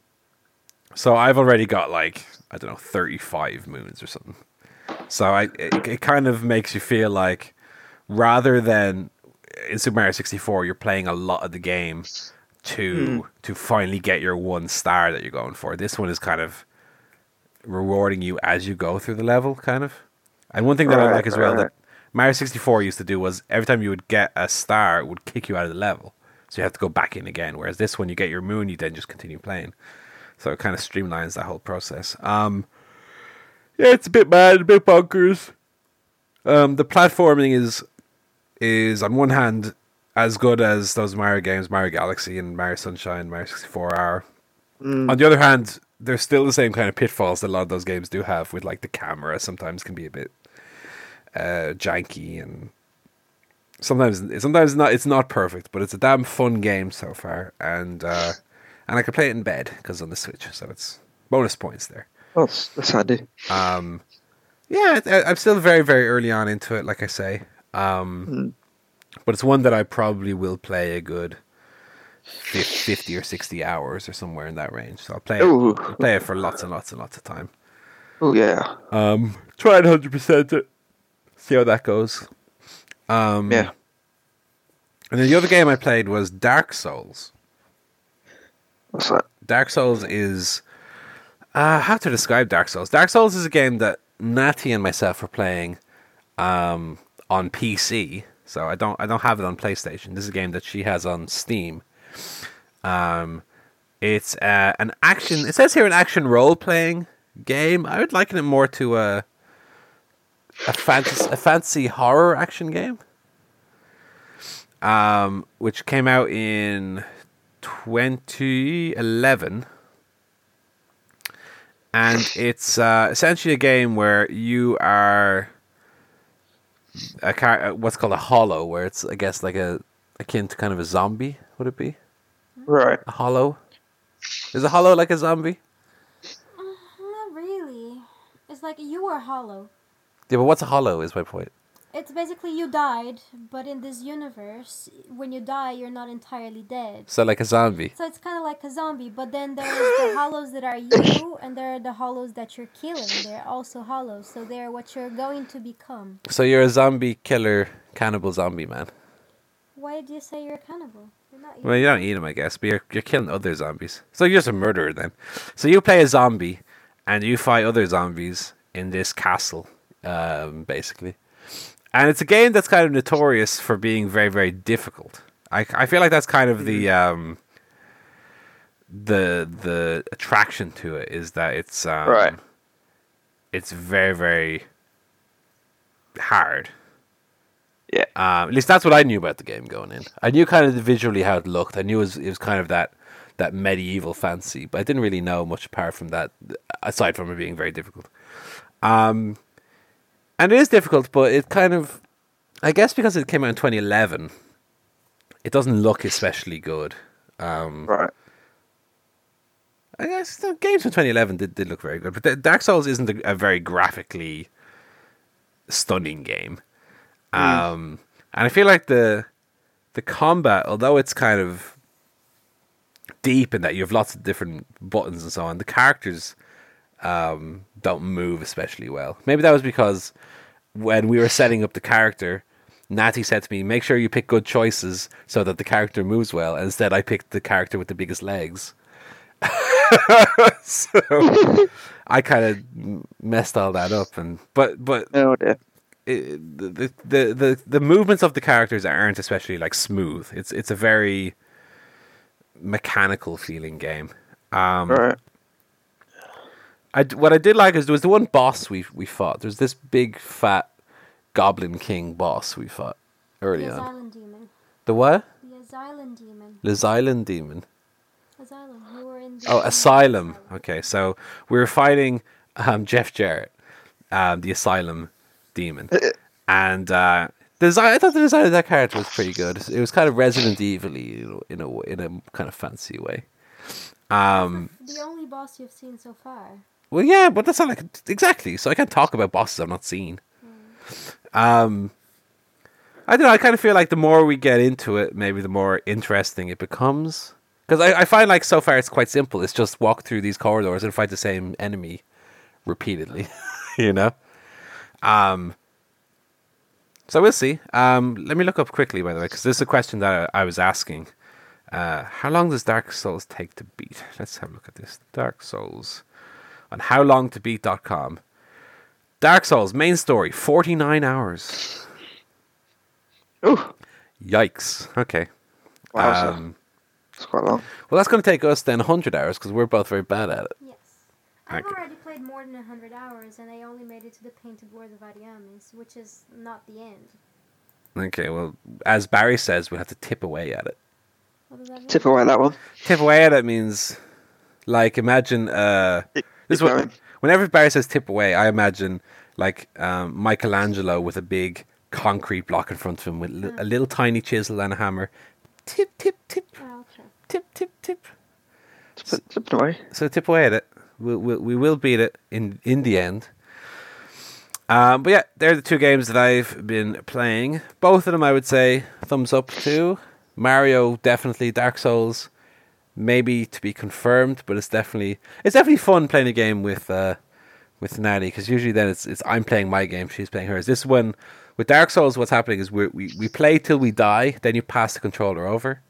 [SPEAKER 2] so I've already got like I don't know 35 moons or something. So I it, it kind of makes you feel like rather than in Super Mario 64 you're playing a lot of the game to hmm. to finally get your one star that you're going for. This one is kind of rewarding you as you go through the level kind of. And one thing that I like as well
[SPEAKER 1] right.
[SPEAKER 2] that Mario 64 used to do was every time you would get a star it would kick you out of the level. So you have to go back in again whereas this one you get your moon you then just continue playing. So it kind of streamlines that whole process. Um yeah, it's a bit mad, a bit bonkers. Um, the platforming is is on one hand as good as those Mario games, Mario Galaxy and Mario Sunshine, Mario 64 are. On the other hand, there's still the same kind of pitfalls that a lot of those games do have with like the camera sometimes can be a bit uh, janky and sometimes sometimes not it's not perfect, but it's a damn fun game so far and uh, and I can play it in bed because on the Switch, so it's bonus points there.
[SPEAKER 1] Oh, that's handy.
[SPEAKER 2] Um, yeah, I, I'm still very, very early on into it, like I say. Um, But it's one that I probably will play a good 50 or 60 hours or somewhere in that range. So I'll play it, I'll play it for lots and lots and lots of time.
[SPEAKER 1] Oh yeah.
[SPEAKER 2] Um, try and 100% it. See how that goes. Um,
[SPEAKER 1] Yeah.
[SPEAKER 2] And then the other game I played was Dark Souls.
[SPEAKER 1] What's that?
[SPEAKER 2] Dark Souls is uh, how to describe Dark Souls. Dark Souls is a game that Natty and myself are playing um, on PC. So I don't I don't have it on PlayStation. This is a game that she has on Steam. Um, it's uh, an action. It says here an action role playing game. I would liken it more to a a fantasy a fantasy horror action game. Um, which came out in 2011 and it's uh, essentially a game where you are a car, uh, what's called a hollow, where it's I guess like a akin to kind of a zombie. Would it be
[SPEAKER 1] Right.
[SPEAKER 2] a hollow? Is a hollow like a zombie?
[SPEAKER 3] Not really. It's like you are hollow.
[SPEAKER 2] Yeah, but what's a hollow? Is my point.
[SPEAKER 3] It's basically you died, but in this universe, when you die, you're not entirely dead.
[SPEAKER 2] So like a zombie.
[SPEAKER 3] So it's kind of like a zombie, but then there's the hollows that are you, and there are the hollows that you're killing. They're also hollows, so they're what you're going to become.
[SPEAKER 2] So you're a zombie killer, cannibal zombie man.
[SPEAKER 3] Why do you say you're a cannibal? You're not.
[SPEAKER 2] Well, you don't eat them, I guess, but you're you're killing other zombies. So you're just a murderer then. So you play a zombie, and you fight other zombies in this castle, um, basically. And it's a game that's kind of notorious for being very, very difficult. I I feel like that's kind of the um, the the attraction to it is that it's um,
[SPEAKER 1] Right.
[SPEAKER 2] It's very, very hard.
[SPEAKER 1] Yeah.
[SPEAKER 2] Um, at least that's what I knew about the game going in. I knew kind of visually how it looked. I knew it was, it was kind of that that medieval fancy, but I didn't really know much apart from that, aside from it being very difficult. Um, and it is difficult, but it kind of, I guess, because it came out in 2011, it doesn't look especially good. Um,
[SPEAKER 1] Right.
[SPEAKER 2] I guess the games from 2011 did, did look very good, but the- Dark Souls isn't a, a very graphically stunning game. Um, and I feel like the the combat, although it's kind of deep in that you have lots of different buttons and so on, the characters um, don't move especially well. Maybe that was because when we were setting up the character, Natty said to me, "Make sure you pick good choices so that the character moves well." And instead, I picked the character with the biggest legs. so I kind of messed all that up, and but but
[SPEAKER 1] Oh
[SPEAKER 2] it, the, the the the movements of the characters aren't especially like smooth. It's it's a very mechanical feeling game. Um,
[SPEAKER 1] Right.
[SPEAKER 2] I d what I did like is there was the one boss we we fought. There's this big fat Goblin King boss we fought early
[SPEAKER 3] The
[SPEAKER 2] on.
[SPEAKER 3] Asylum Demon.
[SPEAKER 2] The what?
[SPEAKER 3] The Asylum Demon.
[SPEAKER 2] The Xylan Demon.
[SPEAKER 3] Asylum. You were in the
[SPEAKER 2] Oh, Asylum. Okay, so we were fighting um, Jeff Jarrett, um, the Asylum demon, and uh, the design. I thought the design of that character was pretty good. It was kind of Resident Evil you know, in a w- in a kind of fancy way. Um,
[SPEAKER 3] The only boss you've seen so far.
[SPEAKER 2] Well, yeah, but that's not like exactly. So I can't talk about bosses I've not seen. Um, I don't know. I kind of feel like the more we get into it, maybe the more interesting it becomes. Because I, I find like so far it's quite simple. It's just walk through these corridors and fight the same enemy repeatedly. you know. Um. So we'll see. Um, let me look up quickly, by the way, because this is a question that I, I was asking. Uh, how long does Dark Souls take to beat? Let's have a look at this. Dark Souls on howlongtobeat.com. Dark Souls main story 49 hours.
[SPEAKER 1] Oh,
[SPEAKER 2] Yikes. Okay.
[SPEAKER 1] wow.
[SPEAKER 2] Um,
[SPEAKER 1] it's quite long.
[SPEAKER 2] well, that's going to take us then 100 hours because we're both very bad at it.
[SPEAKER 3] Yes. I've
[SPEAKER 2] Okay.
[SPEAKER 3] already played more than 100 hours and I only made it to the Painted World of Ariamis, which is not the end.
[SPEAKER 2] Okay, well, as Barry says, we have to tip away at it.
[SPEAKER 3] What does that mean?
[SPEAKER 1] Tip away that one.
[SPEAKER 2] Tip away at it means, like, imagine. Uh, this is what, whenever Barry says tip away, I imagine like um, Michelangelo with a big concrete block in front of him with li- a little tiny chisel and a hammer. Tip, tip, tip,
[SPEAKER 3] Oh, okay.
[SPEAKER 2] tip, tip, tip.
[SPEAKER 1] Tip, tip it away.
[SPEAKER 2] So tip away at it. We'll, we'll, we will beat it in in the end. Um, but yeah, they're the two games that I've been playing. Both of them, I would say, thumbs up to. Mario, definitely. Dark Souls, maybe to be confirmed, but it's definitely it's definitely fun playing a game with uh, with Natty because usually then it's it's I'm playing my game, she's playing hers. This one with Dark Souls, what's happening is we we we play till we die, then you pass the controller over.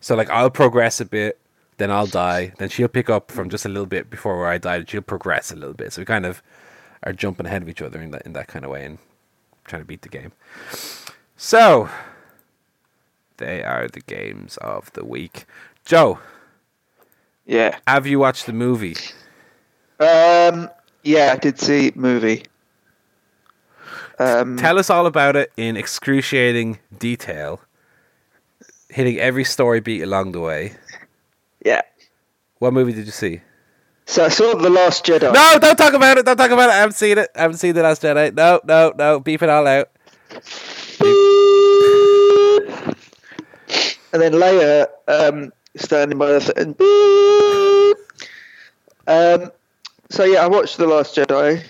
[SPEAKER 2] So like I'll progress a bit, then I'll die, then she'll pick up from just a little bit before where I died, and she'll progress a little bit. So we kind of are jumping ahead of each other in that in that kind of way and trying to beat the game. So they are the games of the week. Joe,
[SPEAKER 1] Yeah.
[SPEAKER 2] have you watched the movie?
[SPEAKER 1] Um. Yeah, I did see movie. Um.
[SPEAKER 2] Tell us all about it in excruciating detail, hitting every story beat along the way.
[SPEAKER 1] yeah.
[SPEAKER 2] What movie did you see?
[SPEAKER 1] So I saw the Last Jedi.
[SPEAKER 2] No, don't talk about it. Don't talk about it. I haven't seen it. I haven't seen the Last Jedi. No, no, no. Beep it all out.
[SPEAKER 1] And then Leia um, standing by the thing. Um, so yeah, I watched The Last Jedi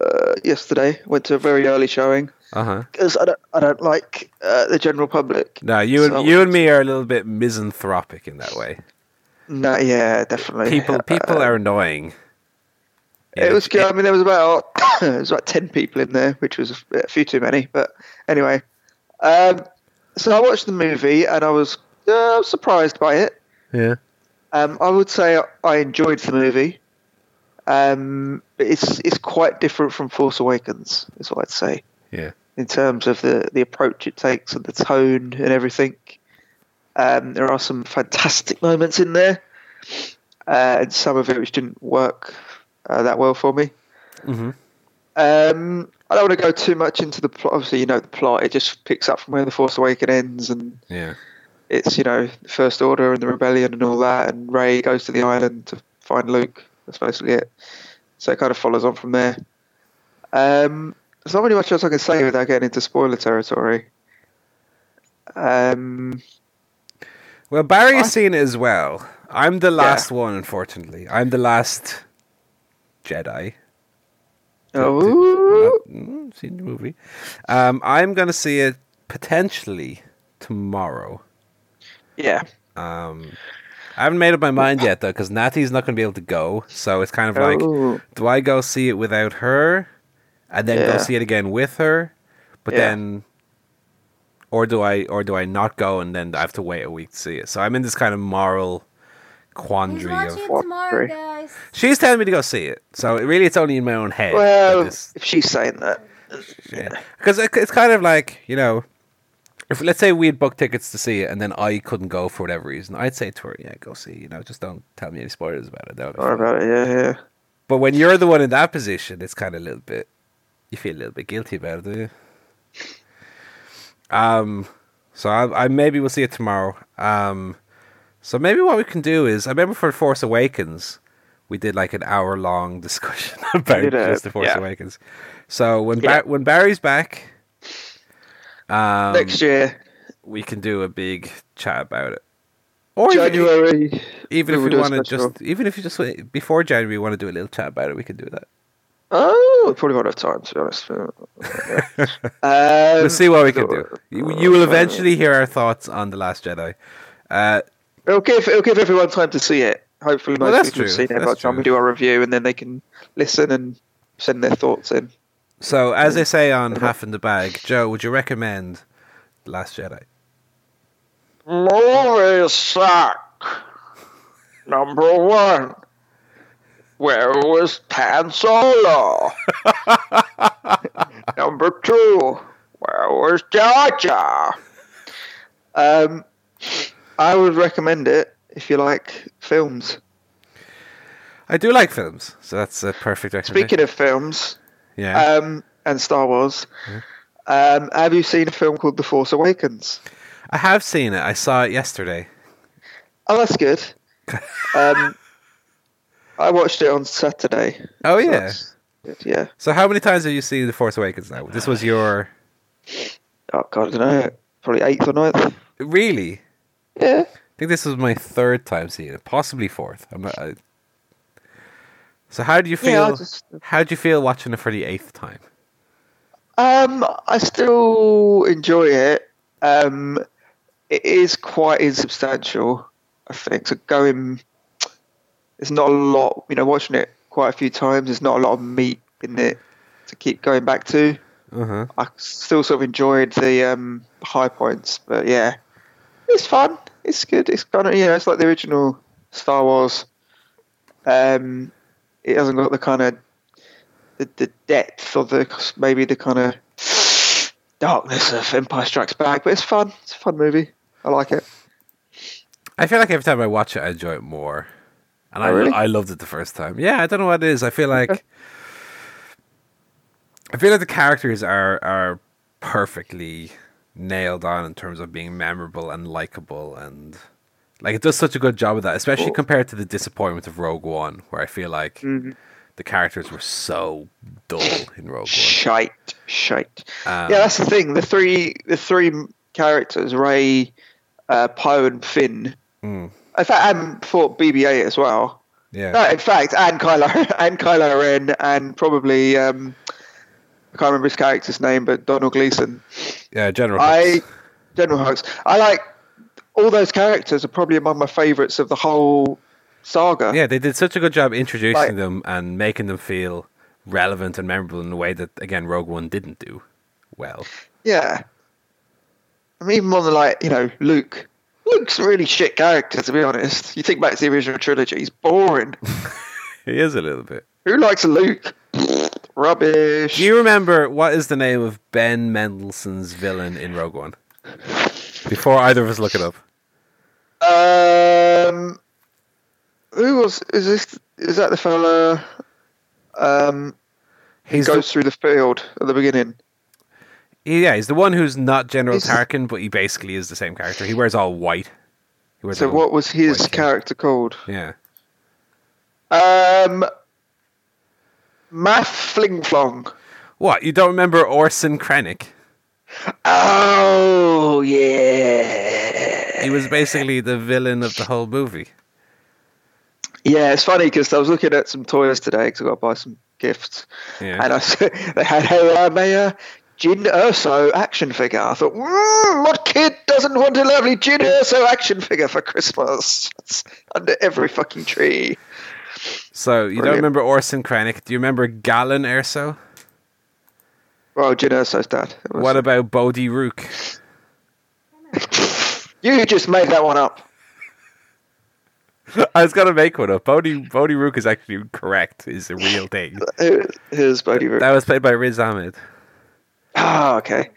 [SPEAKER 1] uh, yesterday. Went to a very early showing
[SPEAKER 2] Uh
[SPEAKER 1] because I don't, I don't like uh, the general public.
[SPEAKER 2] No, you and
[SPEAKER 1] So-
[SPEAKER 2] you and me are a little bit misanthropic in that way.
[SPEAKER 1] No, yeah, definitely.
[SPEAKER 2] People people
[SPEAKER 1] Uh,
[SPEAKER 2] are annoying.
[SPEAKER 1] It was good. I mean, there was about there was about ten people in there, which was a, a few too many. But anyway, um, so I watched the movie and I was uh, surprised by it.
[SPEAKER 2] Yeah.
[SPEAKER 1] Um, I would say I enjoyed the movie. Um, it's it's quite different from Force Awakens, is what I'd say
[SPEAKER 2] Yeah.
[SPEAKER 1] in terms of the the approach it takes and the tone and everything. Um, there are some fantastic moments in there, uh, and some of it which didn't work uh, that well for me.
[SPEAKER 2] hmm
[SPEAKER 1] Um, I don't want to go too much into the plot. Obviously, you know the plot. It just picks up from where the Force Awakens ends, and
[SPEAKER 2] Yeah.
[SPEAKER 1] It's you know the First Order and the rebellion and all that. And Rey goes to the island to find Luke. That's basically it. So it kind of follows on from there. Um, there's not really much else I can say without getting into spoiler territory. Um,
[SPEAKER 2] Well, Barry has seen it as well. I'm the last one, unfortunately. I'm the last Jedi.
[SPEAKER 1] oh,
[SPEAKER 2] mm, seen the movie. Um, I'm gonna see it potentially tomorrow.
[SPEAKER 1] Yeah.
[SPEAKER 2] Um, I haven't made up my mind yet though, because Natty's not gonna be able to go. So it's kind of like,
[SPEAKER 1] Oh.
[SPEAKER 2] do I go see it without her, and then go see it again with her? But
[SPEAKER 1] Yeah.
[SPEAKER 2] then, or do I, or do I not go and then I have to wait a week to see it? So I'm in this kind of moral
[SPEAKER 3] He's
[SPEAKER 2] quandary of.
[SPEAKER 1] What
[SPEAKER 3] tomorrow, guys.
[SPEAKER 2] She's telling me to go see it, so it really it's only in my own head.
[SPEAKER 1] Well,
[SPEAKER 2] this-
[SPEAKER 1] if she's saying that,
[SPEAKER 2] because it, it's kind of like you know, if let's say we had booked tickets to see it and then I couldn't go for whatever reason, I'd say to her, "Yeah, go see." You know, just don't tell me any spoilers about it. That would be
[SPEAKER 1] or about it, yeah, yeah.
[SPEAKER 2] But when you're the one in that position, it's kind of a little bit. You feel a little bit guilty about it, do you? Um, so I, I maybe we'll see it tomorrow. Um, so maybe what we can do is I remember for Force Awakens, we did like an hour long discussion about
[SPEAKER 1] did a-
[SPEAKER 2] just the Force
[SPEAKER 1] yeah.
[SPEAKER 2] Awakens. So when
[SPEAKER 1] Yeah.
[SPEAKER 2] Bar- when Barry's back, um,
[SPEAKER 1] Next year,
[SPEAKER 2] we can do a big chat about it. Or even-
[SPEAKER 1] January.
[SPEAKER 2] even if
[SPEAKER 1] we'll
[SPEAKER 2] we want to just, even if you just before January, we want to do a little chat about it, we can do that.
[SPEAKER 1] Oh, we probably won't have time to be honest. um,
[SPEAKER 2] We'll see what we can do. You, you will eventually hear our thoughts on The Last Jedi. Uh,
[SPEAKER 1] It'll give it'll give everyone time to see it. Hopefully, most
[SPEAKER 2] Well, that's
[SPEAKER 1] people have seen it by the
[SPEAKER 2] That's
[SPEAKER 1] time we do our review, and then they can listen and send their thoughts in.
[SPEAKER 2] So, as they say on Half in the Bag, Joe, would you recommend The Last Jedi?
[SPEAKER 1] Movie suck. Number one. Where was Han Solo? Number two. Where was Jar Jar? Um, I would recommend it if you like films.
[SPEAKER 2] I do like films, so that's a perfect recommendation.
[SPEAKER 1] Speaking of films,
[SPEAKER 2] yeah,
[SPEAKER 1] um, and Star Wars, um, have you seen a film called The Force Awakens?
[SPEAKER 2] I have seen it. I saw it yesterday.
[SPEAKER 1] Oh, that's good. um, I watched it on Saturday.
[SPEAKER 2] Oh
[SPEAKER 1] so
[SPEAKER 2] yeah.
[SPEAKER 1] that's yeah.
[SPEAKER 2] So, how many times have you seen The Force Awakens now? This was your
[SPEAKER 1] Oh God, I don't know. Probably eighth or ninth.
[SPEAKER 2] really.
[SPEAKER 1] Yeah.
[SPEAKER 2] I think this was my third time seeing it, possibly fourth. I'm not. I... So, how do you feel?
[SPEAKER 1] Yeah, just-
[SPEAKER 2] How do you feel watching it for the eighth time?
[SPEAKER 1] Um, I still enjoy it. Um, it is quite insubstantial. I think so. Going, it's not a lot. You know, watching it quite a few times. There's not a lot of meat in it to keep going back to.
[SPEAKER 2] Uh huh.
[SPEAKER 1] I still sort of enjoyed the um, high points, but yeah, it's fun. It's good. It's kind of you know, it's like the original Star Wars. Um, it hasn't got the kind of the, the depth or the maybe the kind of darkness of Empire Strikes Back, but it's fun. It's a fun movie. I like it.
[SPEAKER 2] I feel like every time I watch it, I enjoy it more. And oh, I,
[SPEAKER 1] Oh, really?
[SPEAKER 2] I loved it the first time. Yeah, I don't know what it is. I feel like I feel like the characters are are perfectly nailed on in terms of being memorable and likable and like it does such a good job of that, especially compared to the disappointment of Rogue One, where I feel like
[SPEAKER 1] Mhm.
[SPEAKER 2] the characters were so dull in Rogue One.
[SPEAKER 1] Shite, shite.
[SPEAKER 2] Um,
[SPEAKER 1] yeah, that's the thing. The three, the three characters, Rey, uh, Poe, and Finn.
[SPEAKER 2] Mm.
[SPEAKER 1] In fact, and for BB-8 as well.
[SPEAKER 2] Yeah.
[SPEAKER 1] No, in fact, and Kylo and Kylo Ren, and probably um, I can't remember his character's name, but Donald Gleeson.
[SPEAKER 2] Yeah, General.
[SPEAKER 1] I
[SPEAKER 2] Hux.
[SPEAKER 1] General Hux. I like all those characters are probably among my favourites of the whole saga.
[SPEAKER 2] Yeah, they did such a good job introducing
[SPEAKER 1] Like-
[SPEAKER 2] them and making them feel relevant and memorable in a way that again Rogue One didn't do well.
[SPEAKER 1] Yeah. I mean, even on the like, you know, Luke. Luke's a really shit character, to be honest. You think back to the original trilogy, he's boring.
[SPEAKER 2] He is a little bit.
[SPEAKER 1] Who likes Luke? Rubbish.
[SPEAKER 2] Do you remember what is the name of Ben Mendelsohn's villain in Rogue One? Before either of us look it up.
[SPEAKER 1] Um, who was? Is this? Is that the fella? Um,
[SPEAKER 2] He's
[SPEAKER 1] goes
[SPEAKER 2] the,
[SPEAKER 1] through the field at the beginning.
[SPEAKER 2] yeah, he's the one who's not General
[SPEAKER 1] He's-
[SPEAKER 2] Tarkin, but he basically is the same character. He wears all white. He wears
[SPEAKER 1] So what was his character called?
[SPEAKER 2] Yeah.
[SPEAKER 1] Um, Math Fling Flong.
[SPEAKER 2] What? You don't remember Orson Krennic?
[SPEAKER 1] Oh yeah.
[SPEAKER 2] He was basically the villain of the whole movie.
[SPEAKER 1] Yeah, it's funny because I was looking at some toys today because I got to buy some gifts,
[SPEAKER 2] Yeah.
[SPEAKER 1] and I saw they had a um, a uh, Jyn Urso action figure. I thought, mm, what kid doesn't want a lovely Jyn Urso action figure for Christmas? It's under every fucking tree.
[SPEAKER 2] So you don't remember Orson Krennic? Do you remember Galen Erso?
[SPEAKER 1] Well, Jyn Urso's dad.
[SPEAKER 2] What about Bodhi Rook?
[SPEAKER 1] You just made that one up.
[SPEAKER 2] I was gonna make one up. Bodhi Bodhi Rook is actually correct. Is the real thing.
[SPEAKER 1] Who- Who's Bodhi Rook?
[SPEAKER 2] That was played by Riz Ahmed.
[SPEAKER 1] Ah, okay.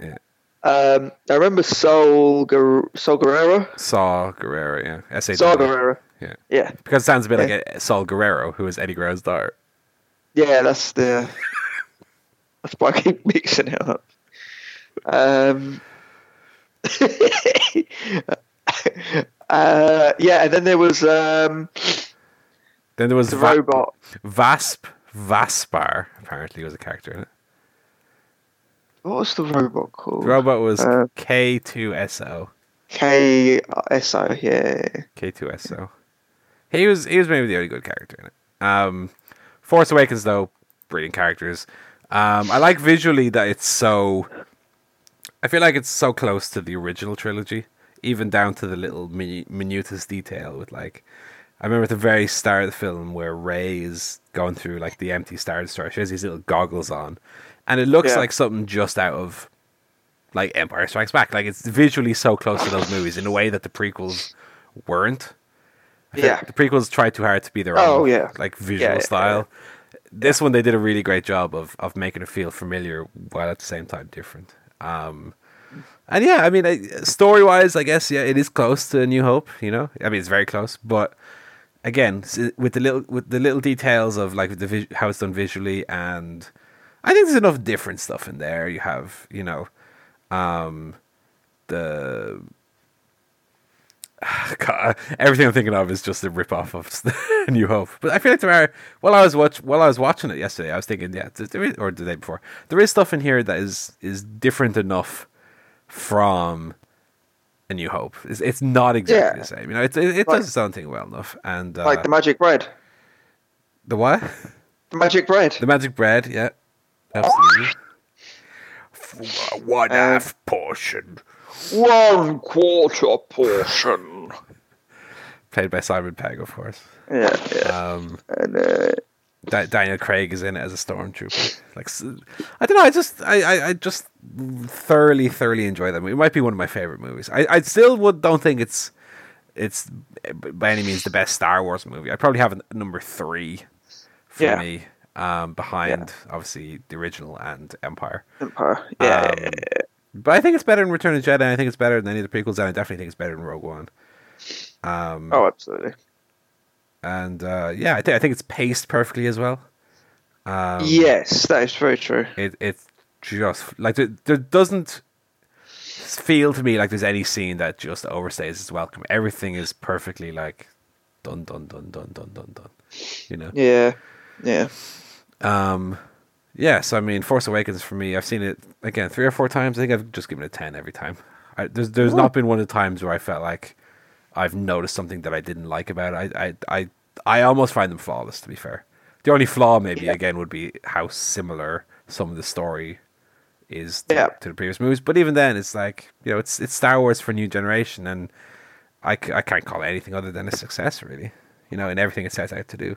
[SPEAKER 2] Yeah.
[SPEAKER 1] Um, I remember Sol, Guer- Sol Guerrero.
[SPEAKER 2] Saw Guerrero, yeah. S A
[SPEAKER 1] Sol Guerrero.
[SPEAKER 2] Yeah.
[SPEAKER 1] Yeah.
[SPEAKER 2] Because it sounds a bit
[SPEAKER 1] Yeah.
[SPEAKER 2] like Saul Guerrero, who is Eddie Guerrero's daughter.
[SPEAKER 1] Yeah, that's the. that's why I keep mixing it up. Um. uh, yeah, and then there was um,
[SPEAKER 2] Then there was
[SPEAKER 1] the
[SPEAKER 2] Va-
[SPEAKER 1] robot.
[SPEAKER 2] Vasp Vaspar, apparently was a character in it.
[SPEAKER 1] What was the robot called?
[SPEAKER 2] The robot was
[SPEAKER 1] Uh,
[SPEAKER 2] K2SO.
[SPEAKER 1] K S O. Yeah.
[SPEAKER 2] K2SO. He was he was maybe the only good character in it. Um, Force Awakens though, brilliant characters. Um, I like visually that it's so. I feel like it's so close to the original trilogy, even down to the little minu- minutest detail with like. I remember at the very start of the film where Rey is going through like the empty Star Destroyer. She has these little goggles on, and it looks
[SPEAKER 1] Yeah.
[SPEAKER 2] like something just out of like Empire Strikes Back. Like it's visually so close to those movies in a way that the prequels weren't.
[SPEAKER 1] Yeah.
[SPEAKER 2] the prequels tried too hard to be their
[SPEAKER 1] Oh,
[SPEAKER 2] own
[SPEAKER 1] yeah.
[SPEAKER 2] like visual
[SPEAKER 1] Yeah, yeah,
[SPEAKER 2] style. This one they did a really great job of of making it feel familiar while at the same time different. Um, and yeah, I mean, story wise, I guess yeah, it is close to New Hope. You know, I mean, it's very close, but again, with the little with the little details of like the how it's done visually, and I think there's enough different stuff in there. You have, you know, um, the God, everything I'm thinking of is just a rip off of New Hope. But I feel like there are. While I was watch while I was watching it yesterday, I was thinking, yeah, there- is, or the day before, there is stuff in here that is is different enough from A New Hope. It's, it's not exactly
[SPEAKER 1] Yeah.
[SPEAKER 2] the same. You know, it it, it
[SPEAKER 1] Like-
[SPEAKER 2] does its own thing well enough. And uh,
[SPEAKER 1] Like the magic bread.
[SPEAKER 2] the what?
[SPEAKER 1] The magic bread.
[SPEAKER 2] The magic bread, yeah, absolutely. One
[SPEAKER 1] Uh,
[SPEAKER 2] half portion,
[SPEAKER 1] One quarter portion.
[SPEAKER 2] Played by Simon Pegg, of course.
[SPEAKER 1] Yeah, yeah.
[SPEAKER 2] Um,
[SPEAKER 1] And uh,
[SPEAKER 2] Da- Daniel Craig is in it as a stormtrooper. Like, I don't know. I just, I, I, I just thoroughly, thoroughly enjoy that movie. It might be one of my favorite movies. I, I still would don't think it's, it's by any means the best Star Wars movie. I probably have at number three for
[SPEAKER 1] Yeah.
[SPEAKER 2] me, um, behind obviously the original and Empire.
[SPEAKER 1] Empire. Yeah.
[SPEAKER 2] Um, But I think it's better than Return of Jedi. I think it's better than any of the prequels, and I definitely think it's better than Rogue One. Um,
[SPEAKER 1] oh, absolutely.
[SPEAKER 2] and uh, yeah, I, think I think it's paced perfectly as well. Um,
[SPEAKER 1] yes, that is very true.
[SPEAKER 2] it it's just like there, there doesn't feel to me like there's any scene that just overstays its welcome. Everything is perfectly like done, done, done, done, done, done, done. You know.
[SPEAKER 1] Yeah. Yeah.
[SPEAKER 2] Um, yes, I mean, Force Awakens for me, I've seen it again three or four times. I think I've just given it a ten every time. I, there's there's not been one of the times where I felt like I've noticed something that I didn't like about it. I I I, I almost find them flawless. To be fair, the only flaw maybe again would be how similar some of the story is to,
[SPEAKER 1] Yeah.
[SPEAKER 2] to the previous movies. But even then, it's like you know, it's it's Star Wars for a new generation, and I, I can't call it anything other than a success, really. You know, in everything it sets out to do.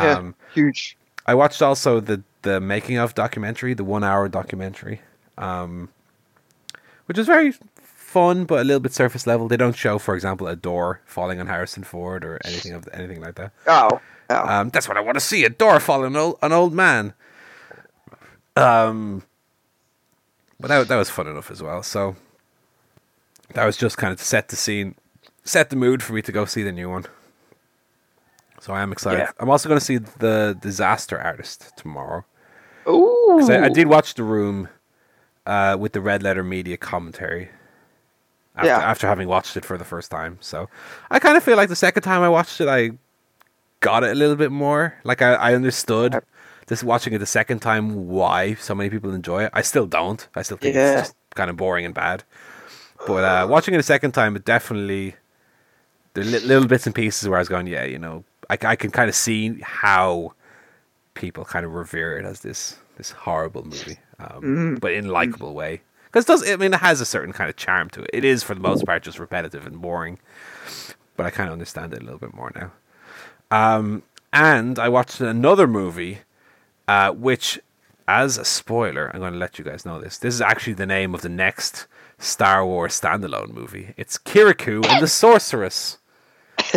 [SPEAKER 1] Yeah.
[SPEAKER 2] Um,
[SPEAKER 1] Huge.
[SPEAKER 2] I watched also the the making of documentary, the one hour documentary, um, which is very fun but a little bit surface level. They don't show, for example, a door falling on Harrison Ford or anything of anything like that.
[SPEAKER 1] Oh. Oh.
[SPEAKER 2] Um, that's what I want to see: a door falling on an old, man. Um, but that that was fun enough as well. So that was just kind of to set the scene, set the mood for me to go see the new one. So I am excited.
[SPEAKER 1] Yeah.
[SPEAKER 2] I'm also going to see the Disaster Artist tomorrow.
[SPEAKER 1] Ooh.
[SPEAKER 2] I, I did watch The Room uh, with the Red Letter Media commentary. After,
[SPEAKER 1] Yeah.
[SPEAKER 2] after having watched it for the first time, so I kind of feel like the second time I watched it, I got it a little bit more. Like I, I understood just watching it the second time why so many people enjoy it. I still don't. I still think
[SPEAKER 1] Yeah.
[SPEAKER 2] it's just kind of boring and bad. But uh, watching it a second time, it definitely there are little bits and pieces where I was going, yeah, you know, I, I can kind of see how people kind of revere it as this this horrible movie, um, but in a likable way. Because does I mean it has a certain kind of charm to it. It is for the most part just repetitive and boring, but I kind of understand it a little bit more now. Um, and I watched another movie, uh, which, as a spoiler, I'm going to let you guys know this. This is actually the name of the next Star Wars standalone movie. It's Kirikou and the Sorceress.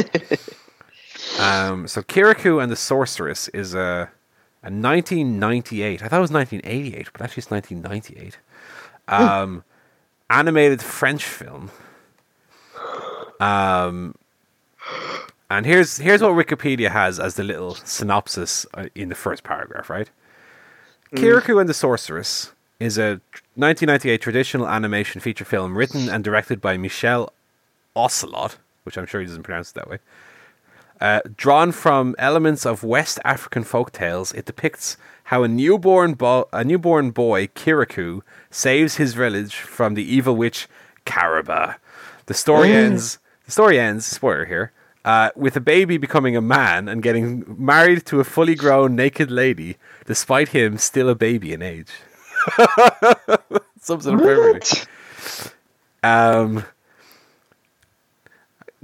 [SPEAKER 2] um, so Kirikou and the Sorceress is a, a 1998. I thought it was 1988, but actually it's 1998. Um, animated French film. Um, and here's here's what Wikipedia has as the little synopsis uh, in the first paragraph, right? Kirikou and the Sorceress is a 1998 traditional animation feature film written and directed by Michel Ocelot, which I'm sure he doesn't pronounce it that way. Uh, drawn from elements of West African folk tales, it depicts how a newborn bo- a newborn boy, Kirikou, saves his village from the evil witch Karaba. The story ends. The story ends. Spoiler here. Uh, with a baby becoming a man and getting married to a fully grown naked lady, despite him still a baby in age. It up perfectly. Um,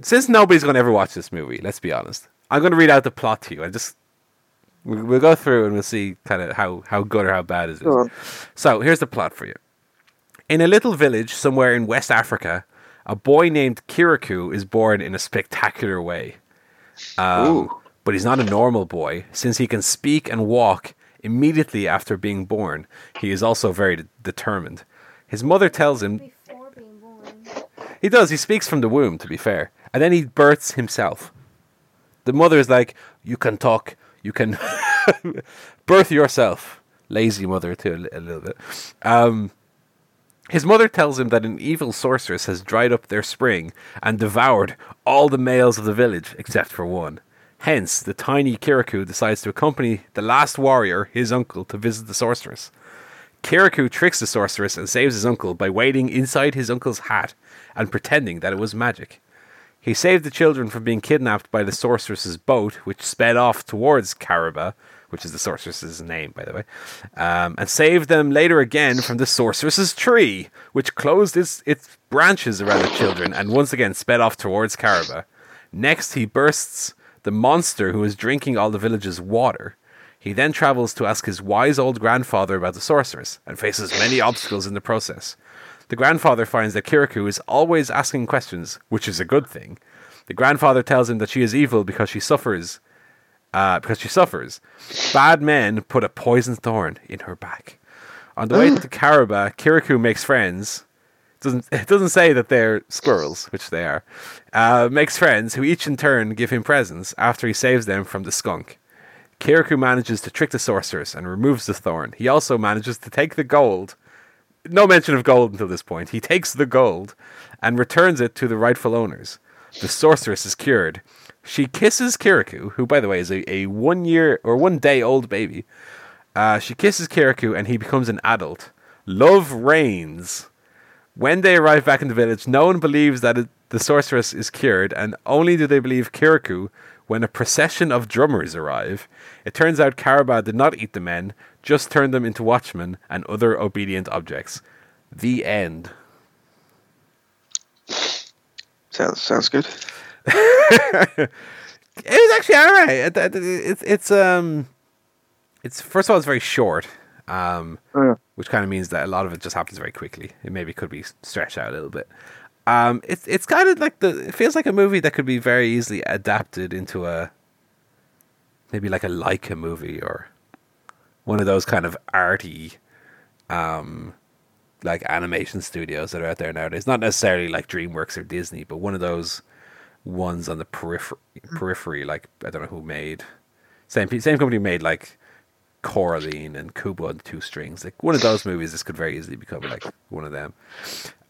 [SPEAKER 2] since nobody's going to ever watch this movie, let's be honest. I'm going to read out the plot to you. I just we- we'll go through and we'll see kind of how how good or how bad it is.
[SPEAKER 1] Go on.
[SPEAKER 2] So here's the plot for you. In a little village somewhere in West Africa, a boy named Kirikou is born in a spectacular way. Um,
[SPEAKER 1] Ooh.
[SPEAKER 2] but he's not a normal boy, since he can speak and walk immediately after being born. He is also very de- determined. His mother tells him
[SPEAKER 3] Before being born.
[SPEAKER 2] he does. He speaks from the womb, to be fair, and then he births himself. The mother is like, "You can talk. You can birth yourself." Lazy mother too, a li- a little bit. Um, his mother tells him that an evil sorceress has dried up their spring and devoured all the males of the village except for one. Hence, the tiny Kirikou decides to accompany the last warrior, his uncle, to visit the sorceress. Kirikou tricks the sorceress and saves his uncle by waiting inside his uncle's hat and pretending that it was magic. He saved the children from being kidnapped by the sorceress's boat, which sped off towards Karaba, which is the sorceress's name, by the way, um, and saved them later again from the sorceress's tree, which closed its, its branches around the children and once again sped off towards Karaba. Next, he bursts the monster who is drinking all the village's water. He then travels to ask his wise old grandfather about the sorceress and faces many obstacles in the process. The grandfather finds that Kirikou is always asking questions, which is a good thing. The grandfather tells him that she is evil because she suffers. Uh, because she suffers. Bad men put a poisoned thorn in her back. On the way to Karaba, Kirikou makes friends. Doesn't it doesn't say that they're squirrels, which they are. Uh, makes friends who each in turn give him presents after he saves them from the skunk. Kirikou manages to trick the sorceress and removes the thorn. He also manages to take the gold. No mention of gold until this point. He takes the gold and returns it to the rightful owners. the sorceress is cured. She kisses Kirikou, who, by the way, is a, a one year or one day old baby. Uh, she kisses Kirikou and he becomes an adult. Love reigns. When they arrive back in the village, no one believes that it, the sorceress is cured, and only do they believe Kirikou when a procession of drummers arrive. It turns out Karaba did not eat the men, just turn them into watchmen and other obedient objects. The end.
[SPEAKER 1] Sounds sounds good.
[SPEAKER 2] it was actually all right. It, it, it's it's um, it's first of all it's very short, um,
[SPEAKER 1] Oh, yeah.
[SPEAKER 2] which kind of means that a lot of it just happens very quickly. It maybe could be stretched out a little bit. Um, it's it's kind of like the it feels like a movie that could be very easily adapted into a maybe like a Laika movie or one of those kind of arty um like animation studios that are out there nowadays. Not necessarily like DreamWorks or Disney, but one of those ones on the periphery. Periphery, like I don't know who made same same company made like Coraline and Kubo and Two Strings. Like one of those movies, this could very easily become like one of them.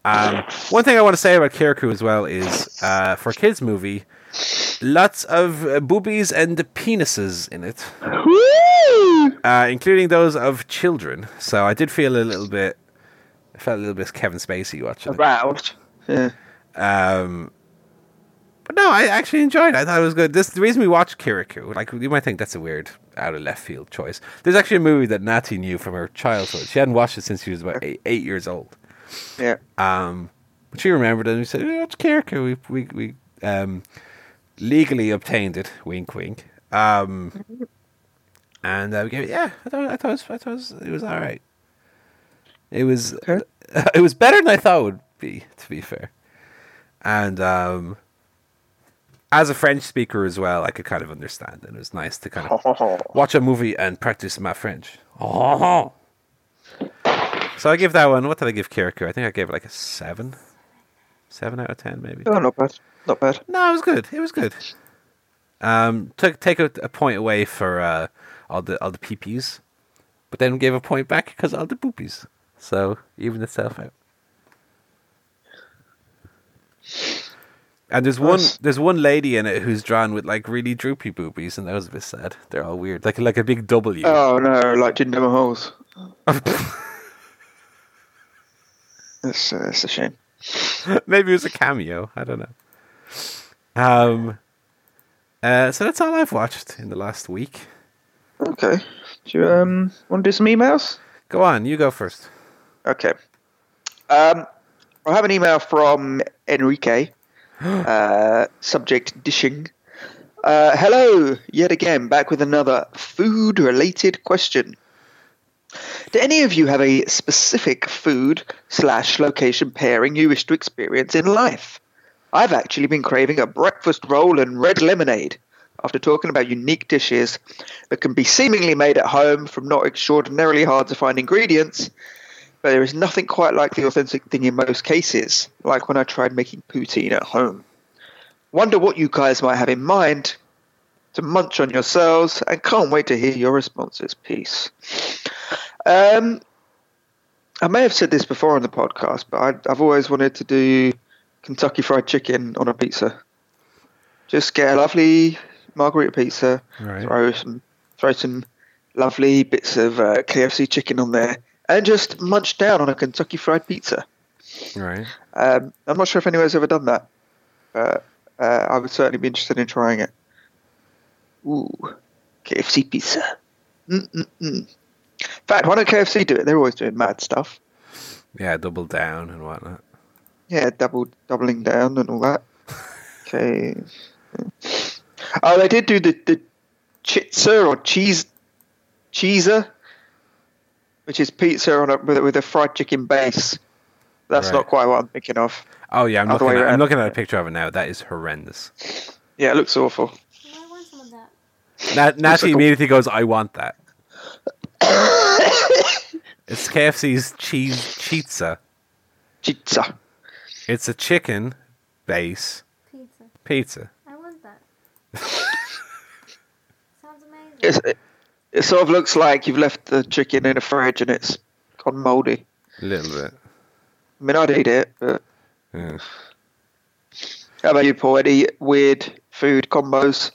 [SPEAKER 2] Um, one thing I want to say about Kirikou as well is uh, for a kids movie, lots of uh, boobies and penises in it uh, including those of children. So I did feel a little bit, I felt a little bit Kevin Spacey watching it.
[SPEAKER 1] Yeah.
[SPEAKER 2] Um, but no, I actually enjoyed it. I thought it was good. This the reason we watched Kirikou. Like you might think that's a weird out of left field choice. There's actually a movie that Natty knew from her childhood. She hadn't watched it since she was about eight, eight years old.
[SPEAKER 1] Yeah.
[SPEAKER 2] Um, but she remembered it and we said, "Watch Kirikou." We we we um, legally obtained it. Wink, wink. Um, and uh, we gave it. Yeah, I thought I thought it was, I thought it was, it was all right. It was
[SPEAKER 1] Okay.
[SPEAKER 2] it was better than I thought it would be. To be fair, and um, as a French speaker as well, I could kind of understand, and it was nice to kind of watch a movie and practice my French. So I give that one. What did I give Kirikou? I think I gave it like a seven, seven out of ten, maybe.
[SPEAKER 1] Oh, not bad. Not bad.
[SPEAKER 2] No, it was good. It was good. Um, took take a, a point away for uh, all the all the peepees, but then gave a point back because all the poopies. So even itself out. And there's one there's one lady in it who's drawn with like really droopy boobies, and that was a bit sad. They're all weird, like like a big W.
[SPEAKER 1] Oh no, like Jinder Mahal's. That's uh, that's a shame.
[SPEAKER 2] Maybe it was a cameo. I don't know. Um. Uh, so that's all I've watched in the last week.
[SPEAKER 1] Okay. Do you um want to do some emails?
[SPEAKER 2] Go on, you go first.
[SPEAKER 1] Okay. Um, I have an email from Enrique. uh, subject dishing. Uh, hello, yet again, back with another food related question. Do any of you have a specific food slash location pairing you wish to experience in life? I've actually been craving a breakfast roll and red lemonade after talking about unique dishes that can be seemingly made at home from not extraordinarily hard to find ingredients, but there is nothing quite like the authentic thing in most cases, like when I tried making poutine at home. Wonder what you guys might have in mind to munch on yourselves, and can't wait to hear your responses. Peace. Um, I may have said this before on the podcast, but I, I've always wanted to do Kentucky Fried Chicken on a pizza. Just get a lovely margarita pizza,
[SPEAKER 2] Right.
[SPEAKER 1] throw some throw some lovely bits of uh, KFC chicken on there, and just munch down on a Kentucky Fried Pizza.
[SPEAKER 2] Right.
[SPEAKER 1] Um, I'm not sure if anyone's ever done that, but uh, I would certainly be interested in trying it. Ooh, KFC pizza. Mm-mm-mm. In fact, why don't KFC do it? They're always doing mad stuff.
[SPEAKER 2] Yeah, double down and whatnot.
[SPEAKER 1] Yeah, double doubling down and all that. Okay. Oh, they did do the the chitza or cheese cheeser, which is pizza on a with, a- with a fried chicken base. That's
[SPEAKER 2] Right.
[SPEAKER 1] not quite what I'm thinking of.
[SPEAKER 2] Oh yeah, I'm
[SPEAKER 1] Other
[SPEAKER 2] looking. At, I'm looking at a picture of it now. That is horrendous.
[SPEAKER 1] Yeah, it looks awful.
[SPEAKER 3] I want some of that.
[SPEAKER 2] Nat, Natty
[SPEAKER 1] like a-
[SPEAKER 2] immediately goes, "I want that." It's KFC's cheese chitza.
[SPEAKER 1] Pizza.
[SPEAKER 2] It's a chicken base
[SPEAKER 3] Pizza.
[SPEAKER 2] pizza.
[SPEAKER 3] I want that. Sounds amazing.
[SPEAKER 1] It's, it, it sort of looks like you've left the chicken in a fridge and it's gone mouldy.
[SPEAKER 2] A little bit.
[SPEAKER 1] I mean, I'd eat it, but
[SPEAKER 2] Yeah.
[SPEAKER 1] How about you, Paul? Any weird food combos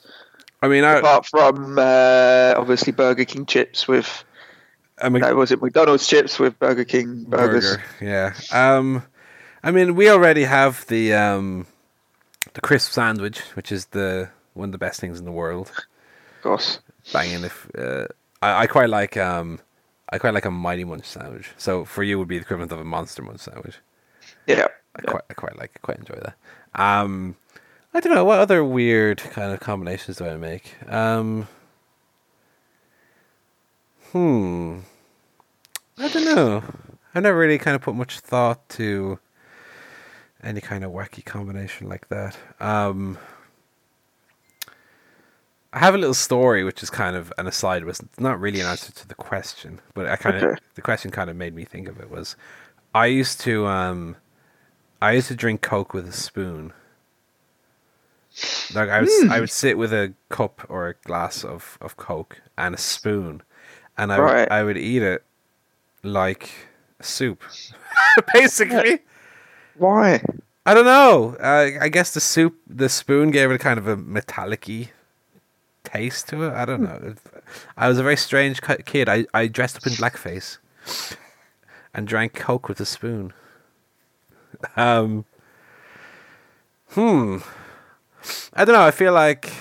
[SPEAKER 2] I mean, I,
[SPEAKER 1] apart from uh, obviously Burger King chips with
[SPEAKER 2] I mean,
[SPEAKER 1] no, was it McDonald's chips with Burger King burgers?
[SPEAKER 2] burger. Yeah. Um, I mean, we already have the um, the crisp sandwich, which is the one of the best things in the world.
[SPEAKER 1] Of course.
[SPEAKER 2] Banging. If uh, I, I quite like um, I quite like a mighty munch sandwich. So for you, would be the equivalent of a monster munch sandwich.
[SPEAKER 1] Yeah.
[SPEAKER 2] I quite, I quite like, quite enjoy that. Um, I don't know what other weird kind of combinations do I make. Um, hmm, I don't know. I've never really kind of put much thought to any kind of wacky combination like that. Um, I have a little story, which is kind of an aside. Was not really an answer to the question, but I kind of the question kind of made me think of it. Was I used to um, I used to drink Coke with a spoon. Like I would, I would sit with a cup or a glass of, of Coke and a spoon, and I would,
[SPEAKER 1] Right.
[SPEAKER 2] I would eat it like soup, basically.
[SPEAKER 1] Why?
[SPEAKER 2] I don't know. Uh, I guess the soup, the spoon gave it kind of a metallic-y taste to it. I don't know. I was a very strange kid. I, I dressed up in blackface and drank Coke with a spoon. Um. Hmm. I don't know. I feel like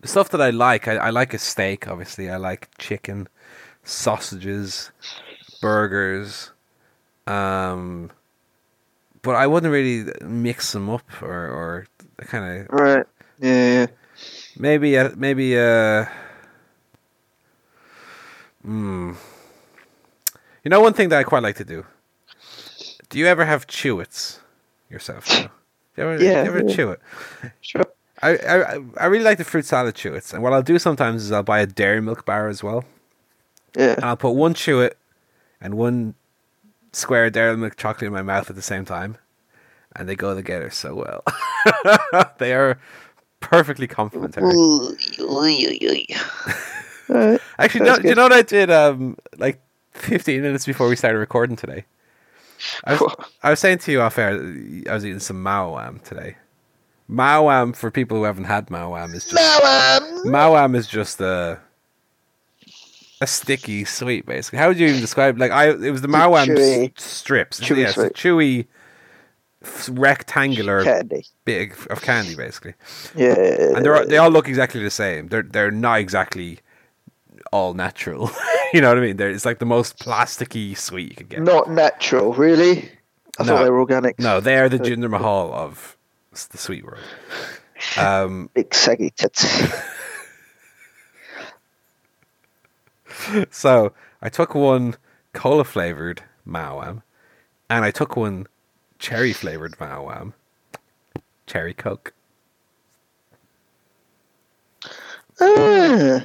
[SPEAKER 2] the stuff that I like. I, I like a steak. Obviously, I like chicken, sausages, burgers. Um but I wouldn't really mix them up or or kind of
[SPEAKER 1] Right. Yeah. yeah.
[SPEAKER 2] maybe uh, maybe uh hmm. You know one thing that I quite like to do. Do you ever have chewits yourself? Do you ever,
[SPEAKER 1] Yeah,
[SPEAKER 2] do you ever
[SPEAKER 1] yeah.
[SPEAKER 2] chew it?
[SPEAKER 1] Sure.
[SPEAKER 2] I, I I really like the fruit salad chewits, and what I'll do sometimes is I'll buy a dairy milk bar as well, and I'll put one chewit and one square dairy milk chocolate in my mouth at the same time, and they go together so well. they are perfectly complementary.
[SPEAKER 1] Alright.
[SPEAKER 2] Actually, no, you know what I did? Um, like fifteen minutes before we started recording today, I was, I was saying to you off air, I was eating some Maoam today. Maoam, for people who haven't had Maoam, is just Maoam is just a a sticky sweet, basically. How would you even describe? Like I, it was the
[SPEAKER 1] chewy-
[SPEAKER 2] s- strips.
[SPEAKER 1] chewy
[SPEAKER 2] a chewy, rectangular
[SPEAKER 1] Candy.
[SPEAKER 2] bit of candy, basically.
[SPEAKER 1] Yeah.
[SPEAKER 2] And they're they all look exactly the same. They're they're not exactly all natural. you know what I mean? They're, it's like the most plasticky sweet you could get.
[SPEAKER 1] not natural, really. I
[SPEAKER 2] No.
[SPEAKER 1] thought they were organic.
[SPEAKER 2] No, they are the Jinder Mahal of the sweet world. Um,
[SPEAKER 1] Big saggy tits.
[SPEAKER 2] so I took one cola flavored Maoam, and I took one cherry flavored Maoam. Cherry Coke.
[SPEAKER 1] ah,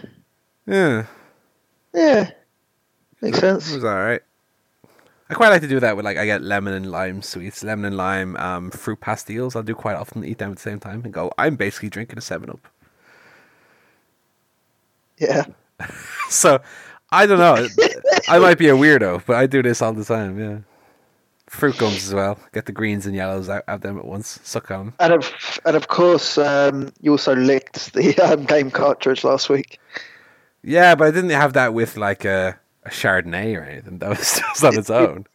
[SPEAKER 2] Yeah,
[SPEAKER 1] yeah. Makes sense.
[SPEAKER 2] it was all right. I quite like to do that with like I get lemon and lime sweets, lemon and lime um, fruit pastilles. I'll do quite often, eat them at the same time, and go. I'm basically drinking a Seven Up.
[SPEAKER 1] Yeah.
[SPEAKER 2] So I don't know. I might be a weirdo, but I do this all the time. Yeah, fruit gums as well. Get the greens and yellows out of them at once. Suck on. 'em.
[SPEAKER 1] And of and of course, um, you also licked the um, game cartridge last week.
[SPEAKER 2] Yeah, but I didn't have that with like a, a Chardonnay or anything. That was just on its own.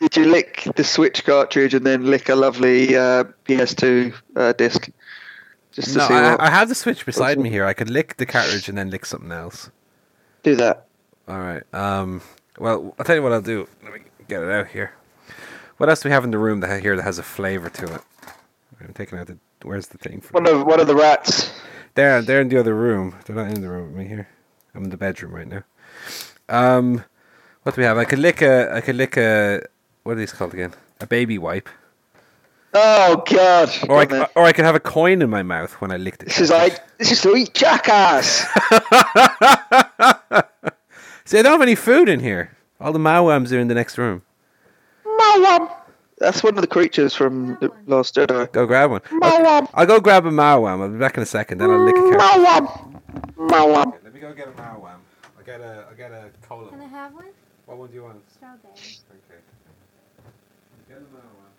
[SPEAKER 1] Did you lick the Switch cartridge and then lick a lovely uh, PS2 uh, disc? Just to
[SPEAKER 2] No,
[SPEAKER 1] see what.
[SPEAKER 2] I, I have the Switch beside me here. I could lick the cartridge and then lick something else.
[SPEAKER 1] Do that.
[SPEAKER 2] All right. Um. Well, I'll tell you what I'll do. Let me get it out here. What else do we have in the room that here that has a flavor to it? I'm taking out the. Where's the thing?
[SPEAKER 1] One of one of the rats.
[SPEAKER 2] They're they're in the other room. They're not in the room with me here. I'm in the bedroom right now. Um, what do we have? I could lick a. I could lick a. What are these called again? A baby wipe.
[SPEAKER 1] Oh God!
[SPEAKER 2] Or I,
[SPEAKER 1] on,
[SPEAKER 2] or I could have a coin in my mouth when I licked it.
[SPEAKER 1] This is like this is to eat jackass.
[SPEAKER 2] See, I don't have any food in here. All the Maoams are in the next room.
[SPEAKER 1] Maoam. That's one of the creatures from the Last Jedi.
[SPEAKER 2] Go grab one.
[SPEAKER 1] Maoam.
[SPEAKER 2] I'll go grab a Maoam. I'll be back in a second. Then I'll lick a carrot.
[SPEAKER 1] Maoam. Maoam.
[SPEAKER 2] Let me go get a Maoam. I'll get a. I'll get a cola.
[SPEAKER 3] Can I have one?
[SPEAKER 2] What one do you want?
[SPEAKER 3] Strawberry.
[SPEAKER 2] Okay. Get a Maoam.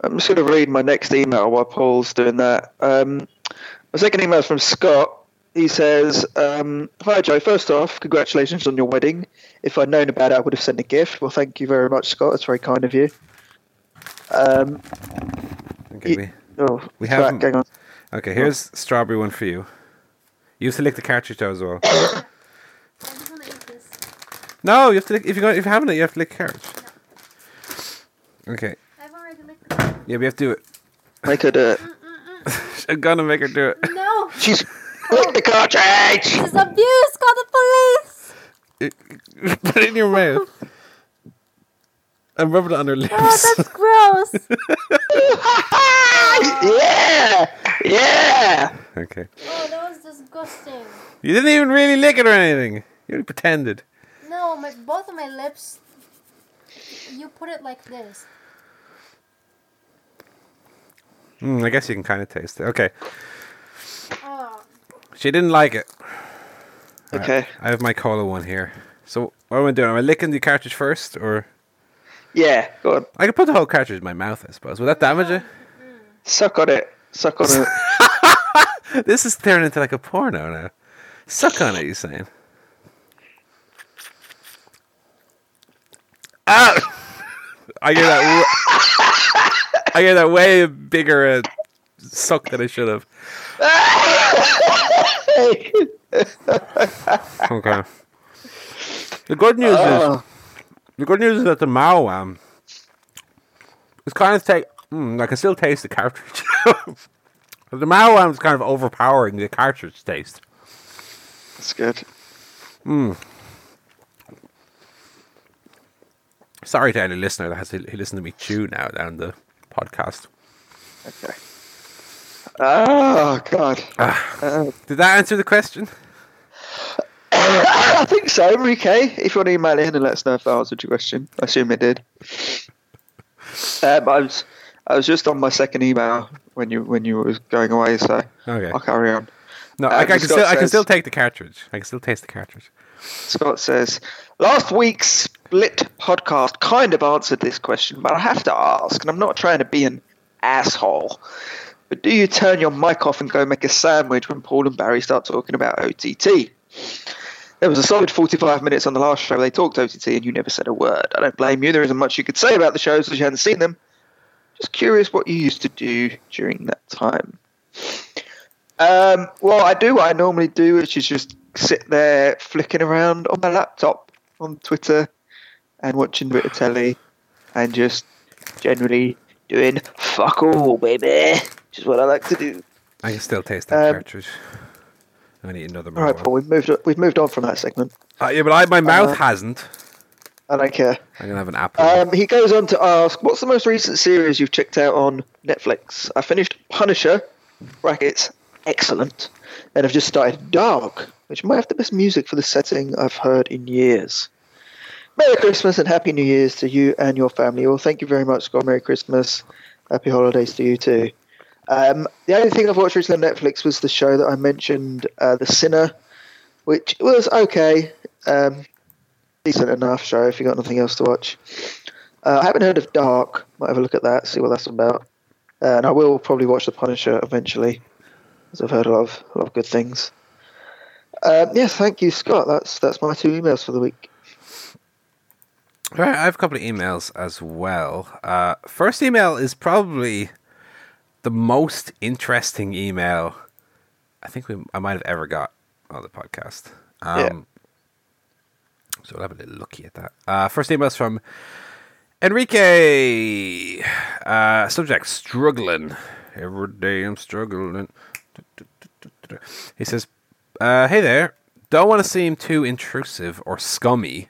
[SPEAKER 1] I'm just going to read my next email while Paul's doing that. Um, my second email is from Scott. He says, um, Hi, Joe. First off, congratulations on your wedding. If I'd known about it, I would have sent a gift. Well, thank you very much, Scott. That's very kind of you. Um,
[SPEAKER 2] Okay,
[SPEAKER 1] Ye-
[SPEAKER 2] we,
[SPEAKER 1] oh,
[SPEAKER 2] We haven't-
[SPEAKER 1] hang on.
[SPEAKER 2] okay, here's strawberry one for you. You have to lick the cartridge though as well.
[SPEAKER 3] I just want to eat this.
[SPEAKER 2] no, you have to lick, if you got if you haven't it, you have to lick the cartridge. Okay,
[SPEAKER 3] I've already licked it.
[SPEAKER 2] yeah, we have to do it.
[SPEAKER 1] Make her do it.
[SPEAKER 2] I'm gonna make her do it.
[SPEAKER 3] No!
[SPEAKER 1] She's lick the cartridge!
[SPEAKER 3] This is abuse! Call the police!
[SPEAKER 2] Put it in your mouth. And rub it on her lips.
[SPEAKER 3] Oh, that's gross!
[SPEAKER 1] yeah! Yeah!
[SPEAKER 2] okay.
[SPEAKER 3] Oh, that was disgusting.
[SPEAKER 2] You didn't even really lick it or anything. You only pretended.
[SPEAKER 3] No, my both of my lips. You put it like this.
[SPEAKER 2] Mm, I guess you can kind of taste it. Okay.
[SPEAKER 3] Oh,
[SPEAKER 2] She didn't like it.
[SPEAKER 1] Okay.
[SPEAKER 2] I have my cola one here. So what am I doing? Am I licking the cartridge first, or
[SPEAKER 1] Yeah, go on.
[SPEAKER 2] I could put the whole cartridge in my mouth? I suppose. Would that damage it?
[SPEAKER 1] Suck on it. Suck on it.
[SPEAKER 2] This is turning into like a porno now. Suck on it, you're saying? Ah! I get that. w- I get that way bigger uh, suck than I should have. Okay. The good news is
[SPEAKER 1] Oh,
[SPEAKER 2] the good news is that the Mao um, is kind of take. Mm, I can still taste the cartridge. the Mao um, is kind of overpowering the cartridge taste.
[SPEAKER 1] that's good. Hmm.
[SPEAKER 2] Sorry to any listener that has to listen to me chew now down the podcast.
[SPEAKER 1] Okay. Oh, God. Uh,
[SPEAKER 2] Did that answer the question?
[SPEAKER 1] I think so, Enrique. If you want to email in and let us know if that answered your question, I assume it did. Um, I was I was just on my second email when you when you were going away, so
[SPEAKER 2] Okay.
[SPEAKER 1] I'll carry on.
[SPEAKER 2] No,
[SPEAKER 1] Uh,
[SPEAKER 2] I, I can
[SPEAKER 1] Scott
[SPEAKER 2] still I can still take the cartridge. I can still taste the cartridge.
[SPEAKER 1] Scott says, Last week's split podcast kind of answered this question, but I have to ask, and I'm not trying to be an asshole, but do you turn your mic off and go make a sandwich when Paul and Barry start talking about OTT? There was a solid 45 minutes on the last show. They talked OTT and you never said a word. I don't blame you. There isn't much you could say about the shows as you hadn't seen them. Just curious what you used to do during that time. Um, well, I do what I normally do, which is just sit there flicking around on my laptop on Twitter and watching of telly and just generally doing fuck all, baby, which is what I like to do.
[SPEAKER 2] I can still taste that
[SPEAKER 1] Um,
[SPEAKER 2] cartridge. I need another
[SPEAKER 1] All right. Paul, we've moved we've moved on from that segment.
[SPEAKER 2] Uh, yeah, but I, my mouth
[SPEAKER 1] Uh,
[SPEAKER 2] hasn't.
[SPEAKER 1] I don't care.
[SPEAKER 2] I'm gonna have an apple.
[SPEAKER 1] Um, he goes on to ask, "What's the most recent series you've checked out on Netflix?" I finished Punisher, brackets excellent, and I've just started Dark, which might have the best music for the setting I've heard in years. Merry Christmas and Happy New Year's to you and your family. Well, thank you very much, Scott. Merry Christmas, Happy Holidays to you too. Um, the only thing I've watched recently on Netflix was the show that I mentioned, uh, The Sinner, which was okay. Um, decent enough show if you got nothing else to watch. Uh, I haven't heard of Dark. Might have a look at that, see what that's about. Uh, and I will probably watch The Punisher eventually, as I've heard a lot of, a lot of good things. Um, thank you, Scott. That's that's my two emails for the week.
[SPEAKER 2] All right, I have a couple of emails as well. Uh, first email is probably the most interesting email I think we, I might have ever got on the podcast. Um,
[SPEAKER 1] Yeah.
[SPEAKER 2] So we'll have a little looky at that. Uh, first email is from Enrique. Uh, subject struggling. Every day I'm struggling. He says, uh, Hey there. Don't want to seem too intrusive or scummy.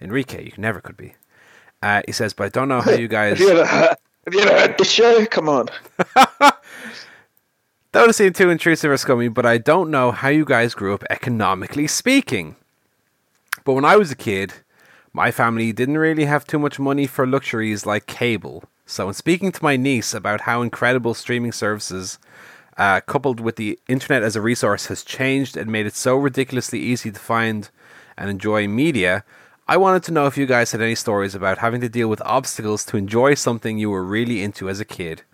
[SPEAKER 2] Enrique, you never could be. Uh, he says, but I don't know how you guys.
[SPEAKER 1] Have you ever heard, this show? Come on.
[SPEAKER 2] Don't seem too intrusive or scummy, but I don't know how you guys grew up economically speaking. But when I was a kid, my family didn't really have too much money for luxuries like cable. So, in speaking to my niece about how incredible streaming services, uh, coupled with the internet as a resource, has changed and made it so ridiculously easy to find and enjoy media, I wanted to know if you guys had any stories about having to deal with obstacles to enjoy something you were really into as a kid.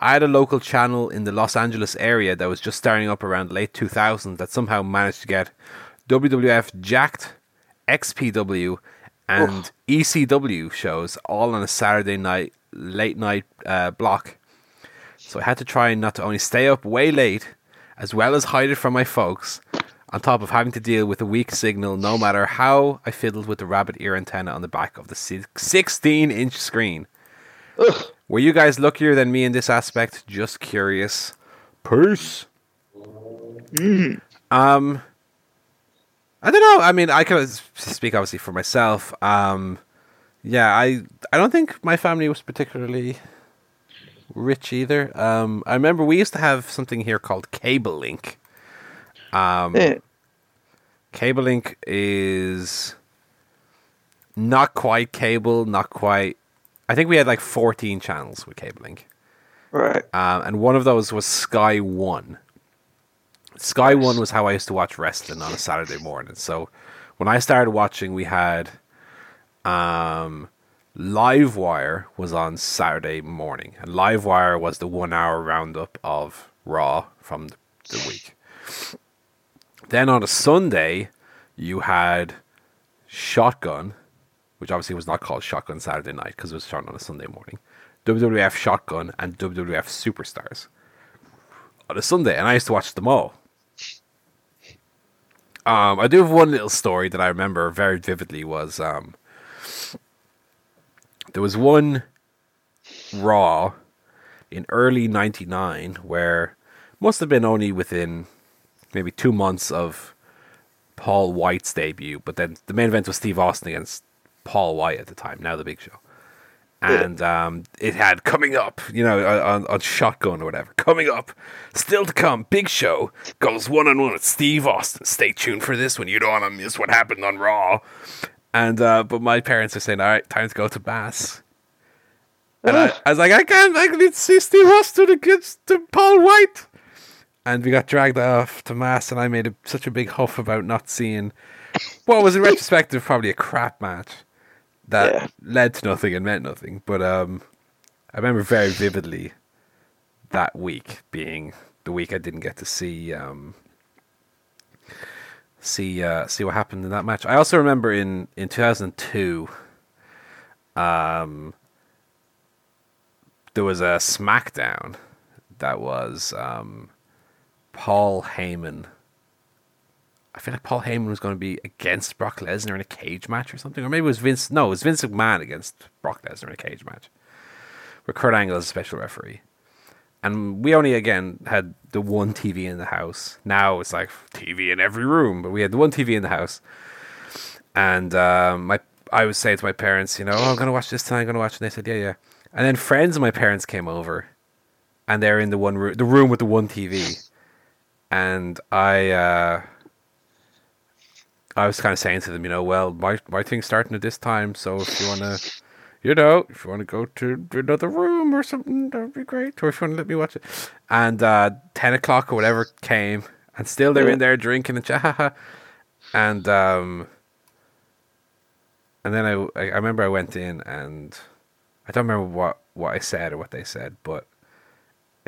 [SPEAKER 2] I had a local channel in the Los Angeles area that was just starting up around late 2000 that somehow managed to get WWF Jakked, XPW, and Oof. ECW shows all on a Saturday night, late night uh, block. So I had to try not to only stay up way late, as well as hide it from my folks, on top of having to deal with a weak signal no matter how I fiddled with the rabbit ear antenna on the back of the 16 inch screen. Ugh. Were you guys luckier than me in this aspect? Just curious. Peace. Mm. Um, I don't know. I mean, I can speak obviously for myself. Um, yeah, I I don't think my family was particularly rich either. Um, I remember we used to have something here called Cable Link, um, yeah. Cable Link is not quite cable, not quite. I think we had like 14 channels with Cable Link.
[SPEAKER 1] Right.
[SPEAKER 2] Um, and one of those was Sky One. Sky One was how I used to watch wrestling on a Saturday morning. So when I started watching, we had um, Livewire was on Saturday morning, and Livewire was the one hour roundup of Raw from the, the week. Then on a Sunday, you had Shotgun, which obviously was not called Shotgun Saturday Night because it was shown on a Sunday morning. WWF Shotgun and WWF Superstars on a Sunday, and I used to watch them all. Um, I do have one little story that I remember very vividly. Was um, there was one Raw in early '99 where must have been only within maybe two months of Paul White's debut, but then the main event was Steve Austin against Paul White at the time, now the Big Show. And um, it had coming up, you know, on, on Shotgun or whatever. Coming up, still to come, Big Show goes one on one with Steve Austin. Stay tuned for this one. You don't want to miss what happened on Raw. And uh, but my parents are saying, "All right, time to go to Mass." And I, I was like, "I can't. I need to see Steve Austin against to Paul White." And we got dragged off to mass, and I made a, such a big huff about not seeing what was in retrospective probably a crap match that yeah. led to nothing and meant nothing. But um, I remember very vividly that week being the week I didn't get to see um, see uh, see what happened in that match. I also remember in in two thousand two, um, there was a SmackDown that was um, Paul Heyman. I feel like Paul Heyman was going to be against Brock Lesnar in a cage match or something, or maybe it was Vince. No, it was Vince McMahon against Brock Lesnar in a cage match, where Kurt Angle is a special referee. And we only again had the one TV in the house. Now it's like TV in every room, but we had the one TV in the house. And um, my, I was saying to my parents, you know, oh, I'm going to watch this tonight. I'm going to watch, and they said, yeah, yeah. And then friends of my parents came over, and they're in the one room, the room with the one TV and I uh, I was kind of saying to them, you know, well, my my thing's starting at this time, so if you want to, you know, if you want to go to another room or something, that would be great. Or if you want to let me watch it, and uh, ten o'clock or whatever came, and still they're in there drinking and cha and um, and then I I remember I went in and I don't remember what what I said or what they said, but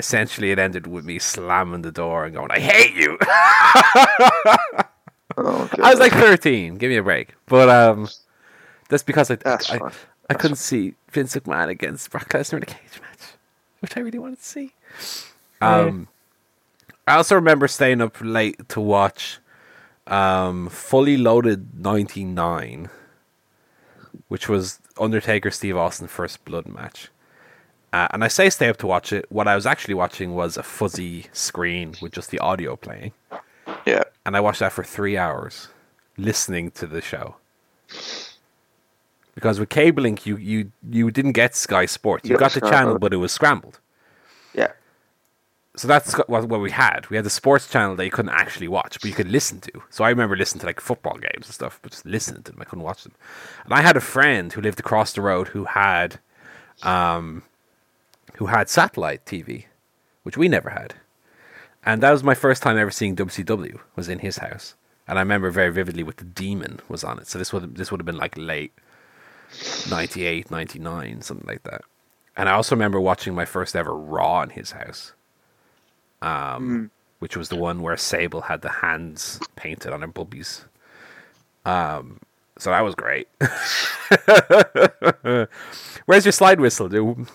[SPEAKER 2] essentially it ended with me slamming the door and going, "I hate you." oh, I was like thirteen. Give me a break. But um, that's because I that's I, I, I couldn't fine. see Vince McMahon against Brock Lesnar in a cage match, which I really wanted to see. Um, I also remember staying up late to watch um, Fully Loaded '99, which was Undertaker Steve Austin first blood match. Uh, and I say stay up to watch it. What I was actually watching was a fuzzy screen with just the audio playing.
[SPEAKER 1] Yeah.
[SPEAKER 2] And I watched that for three hours, listening to the show. Because with cable link, you you you didn't get Sky Sports. You, got the channel, but it was scrambled.
[SPEAKER 1] Yeah.
[SPEAKER 2] So that's what, what we had. We had the sports channel that you couldn't actually watch, but you could listen to. So I remember listening to like football games and stuff, but just listening to them. I couldn't watch them. And I had a friend who lived across the road who had um, who had satellite TV, which we never had. And that was my first time ever seeing WCW was in his house. and I remember very vividly with the Demon was on it. So this would this would have been like late 98, 99, something like that. And I also remember watching my first ever Raw in his house, um, which was the one where Sable had the hands painted on her bubbies. Um, so that was great. Where's your slide whistle, dude?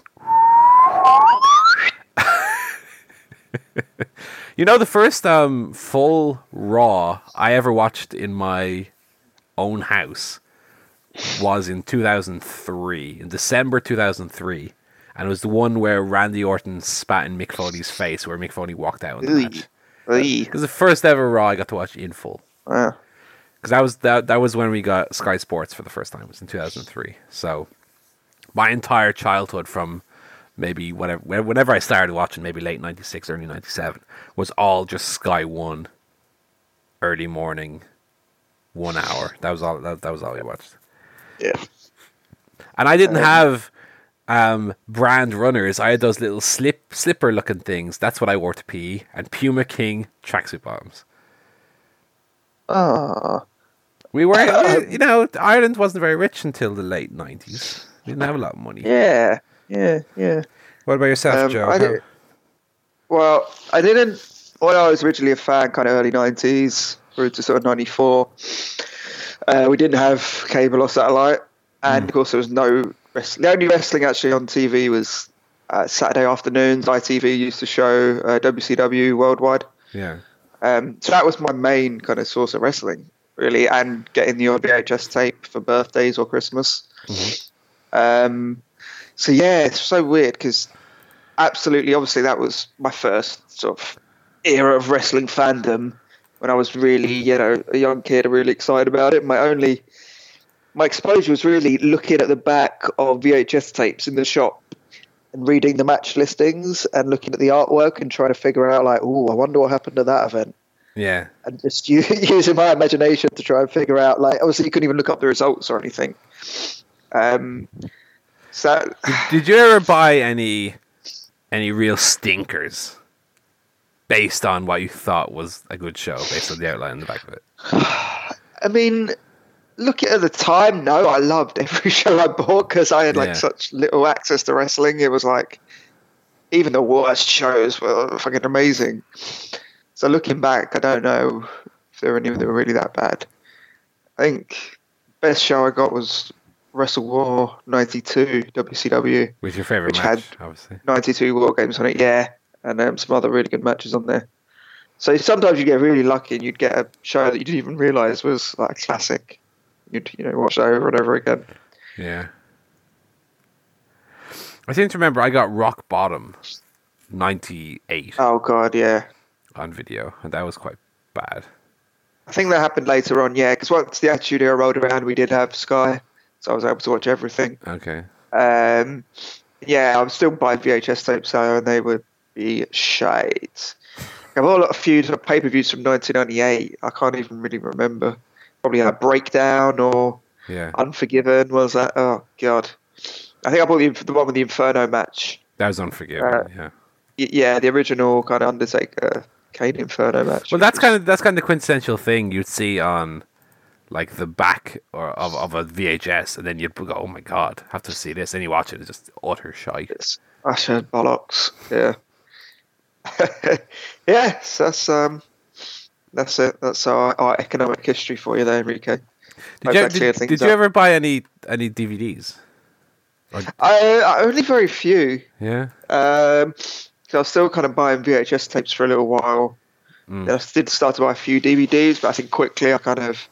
[SPEAKER 2] you know, the first um, full Raw I ever watched in my own house was in 2003, in December 2003. And it was the one where Randy Orton spat in Mick Foley's face, where Mick Foley walked out in the match.
[SPEAKER 1] Ooh.
[SPEAKER 2] It was the first ever Raw I got to watch in full.
[SPEAKER 1] Wow.
[SPEAKER 2] Because that was that, that was when we got Sky Sports for the first time. It was in 2003. So my entire childhood from maybe whatever whenever I started watching, maybe late 96, early 97, was all just Sky One, early morning, one hour. That was all. That, that was all we watched.
[SPEAKER 1] Yeah.
[SPEAKER 2] And I didn't have um, brand runners. I had those little slip slipper looking things. That's what I wore to PE. And Puma King tracksuit bottoms.
[SPEAKER 1] Ah.
[SPEAKER 2] We were, you know, Ireland wasn't very rich until the late nineties. We didn't have a lot of money.
[SPEAKER 1] Yeah. Yeah. Yeah.
[SPEAKER 2] What about yourself,
[SPEAKER 1] Um,
[SPEAKER 2] Joe?
[SPEAKER 1] I did- Well, I didn't. Well, I was originally a fan, kind of early '90s through to sort of '94. Uh, we didn't have cable or satellite, and of course there was no. Wrestling. The only wrestling actually on TV was uh, Saturday afternoons. ITV used to show uh, WCW worldwide.
[SPEAKER 2] yeah,
[SPEAKER 1] Um, so that was my main kind of source of wrestling, really, and getting the odd VHS tape for birthdays or Christmas. Um, so yeah, it's so weird because absolutely, obviously, that was my first sort of era of wrestling fandom when I was really, you know, a young kid, really excited about it. My only, my exposure was really looking at the back of VHS tapes in the shop and reading the match listings and looking at the artwork and trying to figure out like, oh, I wonder what happened to that event
[SPEAKER 2] yeah.
[SPEAKER 1] and just using my imagination to try and figure out like obviously you couldn't even look up the results or anything um so
[SPEAKER 2] Did you ever buy any any real stinkers based on what you thought was a good show, based on the outline in the back of it?
[SPEAKER 1] i mean look at the time no i loved every show i bought because i had like
[SPEAKER 2] Yeah.
[SPEAKER 1] such little access to wrestling it was like even the worst shows were fucking amazing so looking back i don't know if there were any that were really that bad i think best show i got was wrestle war 92 wcw
[SPEAKER 2] With your favorite
[SPEAKER 1] Which
[SPEAKER 2] match,
[SPEAKER 1] had-
[SPEAKER 2] obviously.
[SPEAKER 1] 92 War Games on it, yeah, and um, some other really good matches on there. So sometimes you get really lucky and you'd get a show that you didn't even realise was like a classic. You'd you know watch it over and over again.
[SPEAKER 2] Yeah. I seem to remember I got Rock Bottom 98
[SPEAKER 1] Oh god, yeah.
[SPEAKER 2] on video, and that was quite bad.
[SPEAKER 1] I think that happened later on, yeah, because once the Attitude Era rolled around, we did have Sky, so I was able to watch everything.
[SPEAKER 2] Okay.
[SPEAKER 1] Um, yeah, I'm still buying VHS tapes though, and they would be shades. I've got a lot of few pay per views from 1998. I can't even really remember. Probably a breakdown or
[SPEAKER 2] Yeah.
[SPEAKER 1] Unforgiven was that? Oh god, I think I bought the, the one with the Inferno match.
[SPEAKER 2] That was Unforgiven,
[SPEAKER 1] Uh,
[SPEAKER 2] yeah.
[SPEAKER 1] Yeah, the original kind of Undertaker Kane Inferno match.
[SPEAKER 2] Well, that's kind of that's kind of the quintessential thing you'd see on like the back or of, of a VHS, and then you'd go, "Oh my god, have to see this." And you watch it, it's just utter shite.
[SPEAKER 1] It's utter bollocks. Yeah. yes, that's um, that's it. That's our, our economic history for you there, Enrique.
[SPEAKER 2] Did you, did, did you ever buy any any DVDs?
[SPEAKER 1] I, I only very few.
[SPEAKER 2] Yeah.
[SPEAKER 1] Um, 'cause I was still kind of buying VHS tapes for a little while.
[SPEAKER 2] Mm.
[SPEAKER 1] I did start to buy a few DVDs, but I think quickly I kind of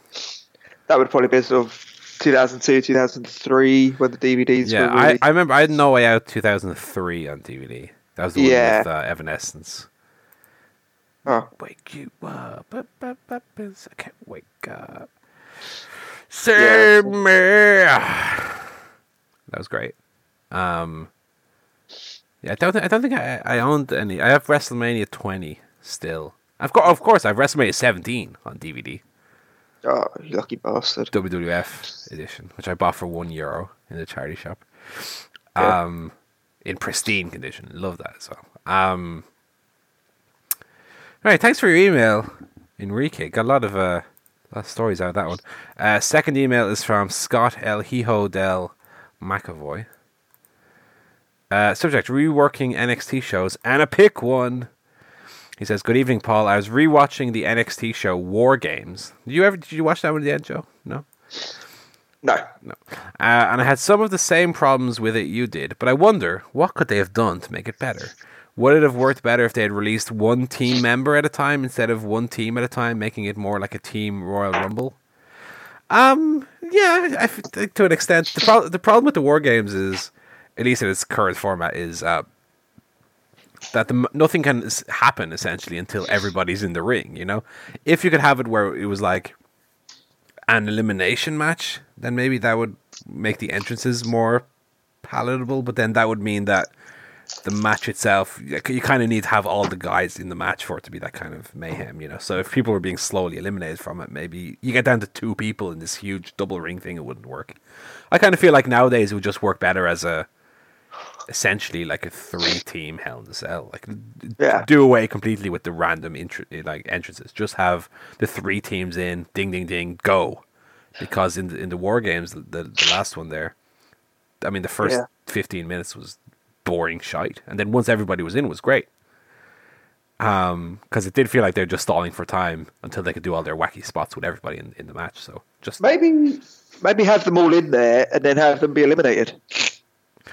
[SPEAKER 1] that would probably be sort of 2002, 2003 when the DVDs
[SPEAKER 2] Yeah,
[SPEAKER 1] were really.
[SPEAKER 2] I, I remember I had No Way Out 2003 on DVD. That was the
[SPEAKER 1] Yeah.
[SPEAKER 2] one with uh, Evanescence.
[SPEAKER 1] oh,
[SPEAKER 2] Wake you up, up, up, up, I can't wake up. Save me. That was great. Um, yeah, I don't, I don't think I, I owned any. I have WrestleMania 20 still. Of course, of course, I have WrestleMania 17 on DVD,
[SPEAKER 1] oh, you lucky bastard.
[SPEAKER 2] WWF edition, which I bought for one euro in the charity shop.
[SPEAKER 1] Yeah.
[SPEAKER 2] Um, in pristine condition. Love that as well. Um, all right, thanks for your email, Enrique. Got a lot of uh, That story's out of that one. Uh, second email is from Scott El Hijo del McAvoy. Uh, subject: Reworking NXT shows and a pick one. He says, "Good evening, Paul. I was rewatching the NXT show War Games. Did you ever did you watch that one at the end, Joe? No.
[SPEAKER 1] No.
[SPEAKER 2] No. Uh, and I had some of the same problems with it you did, but I wonder what could they have done to make it better. Would it have worked better if they had released one team member at a time instead of one team at a time, making it more like a team Royal Rumble? Um, yeah, I think to an extent. The, pro- the problem with the War Games is, at least in its current format, is uh, that the, nothing can happen essentially until everybody's in the ring. You know, if you could have it where it was like an elimination match, then maybe that would make the entrances more palatable. But then that would mean that the match itself, you kind of need to have all the guys in the match for it to be that kind of mayhem, you know. So if people were being slowly eliminated from it, maybe you get down to two people in this huge double ring thing, it wouldn't work. I kind of feel like nowadays it would just work better as a essentially like a three team Hell in a Cell. Like
[SPEAKER 1] Yeah.
[SPEAKER 2] do away completely with the random like entrances. Just have the three teams in, ding ding ding, go. Because in the, in the war games, the, the, the last one there, I mean, the first
[SPEAKER 1] Yeah.
[SPEAKER 2] fifteen minutes was boring shite, and then once everybody was in, it was great. Um, because it did feel like they're just stalling for time until they could do all their wacky spots with everybody in, in the match. So just
[SPEAKER 1] Maybe maybe have them all in there and then have them be eliminated.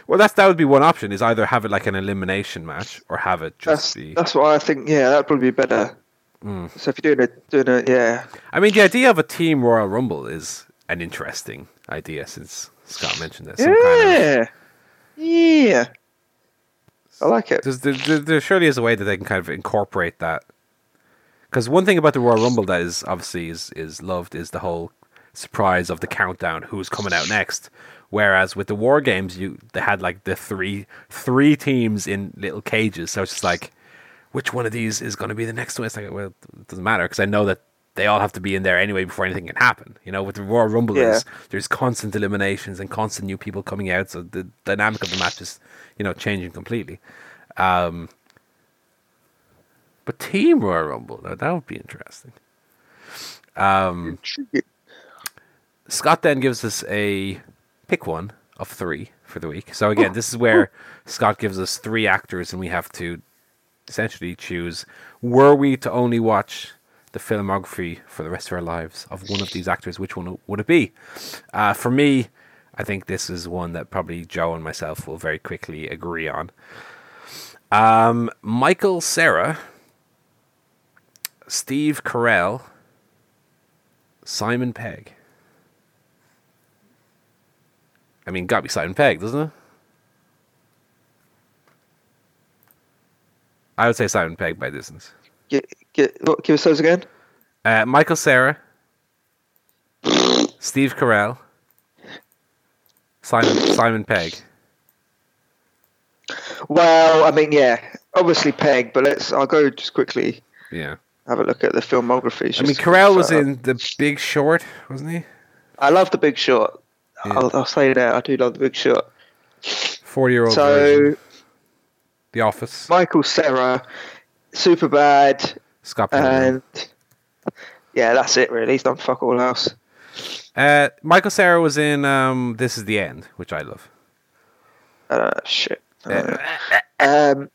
[SPEAKER 2] Well, that's that would be one option: is either have it like an elimination match or have it just
[SPEAKER 1] That's
[SPEAKER 2] be.
[SPEAKER 1] that's what I think. Yeah, that'd probably be better.
[SPEAKER 2] Mm.
[SPEAKER 1] So if you're doing it, doing it, yeah,
[SPEAKER 2] I mean, the idea of a team Royal Rumble is an interesting idea since Scott mentioned it. Some kind of,
[SPEAKER 1] yeah, yeah. I like it.
[SPEAKER 2] there's, there, there surely is a way that they can kind of incorporate that. Because one thing about the Royal Rumble that is obviously is is loved is the whole surprise of the countdown, who's coming out next. Whereas with the War Games, you they had like the three three teams in little cages, so it's just like, which one of these is going to be the next one? It's like, well, it doesn't matter because I know that they all have to be in there anyway before anything can happen. You know, with the Royal Rumble,
[SPEAKER 1] Yeah.
[SPEAKER 2] there's, constant eliminations and constant new people coming out, so the dynamic of the match is, you know, changing completely. Um, but Team Royal Rumble, now that would be interesting. Um, Scott then gives us a pick one of three for the week. So again, this is where Scott gives us three actors, and we have to essentially choose: were we to only watch the filmography for the rest of our lives of one of these actors, which one would it be? Uh, for me, I think this is one that probably Joe and myself will very quickly agree on. Um, Michael Cera, Steve Carell, Simon Pegg. I mean, gotta be Simon Pegg, doesn't it? I would say Simon Pegg by distance.
[SPEAKER 1] Get, get, what, give us those again.
[SPEAKER 2] Uh, Michael Cera, Steve Carell, Simon Simon Pegg.
[SPEAKER 1] Well, I mean, yeah, obviously Pegg, but let's. I'll go just quickly
[SPEAKER 2] Yeah,
[SPEAKER 1] have a look at the filmography.
[SPEAKER 2] I mean Carell was in The Big Short, wasn't he?
[SPEAKER 1] I love The Big Short.
[SPEAKER 2] Yeah.
[SPEAKER 1] I'll, I'll say that I do love The Big Short.
[SPEAKER 2] Forty-year-old version.
[SPEAKER 1] So
[SPEAKER 2] The Office.
[SPEAKER 1] Michael Cera, super bad,
[SPEAKER 2] Scott
[SPEAKER 1] and yeah, that's it. Really, he's done fuck all else.
[SPEAKER 2] Uh, Michael Cera was in um, This Is the End, which I love.
[SPEAKER 1] Uh, shit.
[SPEAKER 2] Uh,
[SPEAKER 1] Um,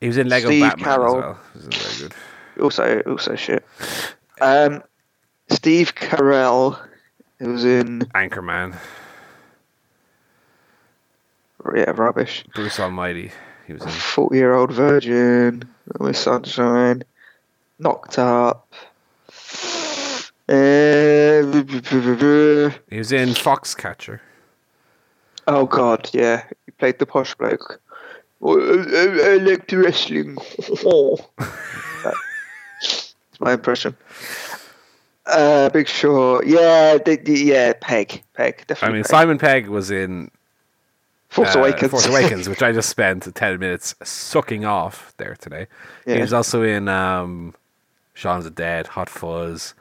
[SPEAKER 2] he was in Lego
[SPEAKER 1] Steve
[SPEAKER 2] Batman
[SPEAKER 1] Carroll.
[SPEAKER 2] as well. This is very good.
[SPEAKER 1] also, also shit. Um, Steve Carell, who was in
[SPEAKER 2] Anchorman,
[SPEAKER 1] yeah rubbish.
[SPEAKER 2] Bruce Almighty. He was in.
[SPEAKER 1] Forty year old virgin, with sunshine, knocked up. Uh,
[SPEAKER 2] He was in Foxcatcher.
[SPEAKER 1] oh god, yeah, he played the posh bloke. Oh, I, I, I like the wrestling. That's my impression. Uh, Big Short, yeah, yeah, Pegg, Pegg,
[SPEAKER 2] I
[SPEAKER 1] definitely.
[SPEAKER 2] mean,
[SPEAKER 1] Pegg.
[SPEAKER 2] Simon Pegg was in
[SPEAKER 1] Force
[SPEAKER 2] uh,
[SPEAKER 1] Awakens.
[SPEAKER 2] Force Awakens, which I just spent 10 minutes sucking off there today. He was also in um, Shaun of the Dead, Hot Fuzz,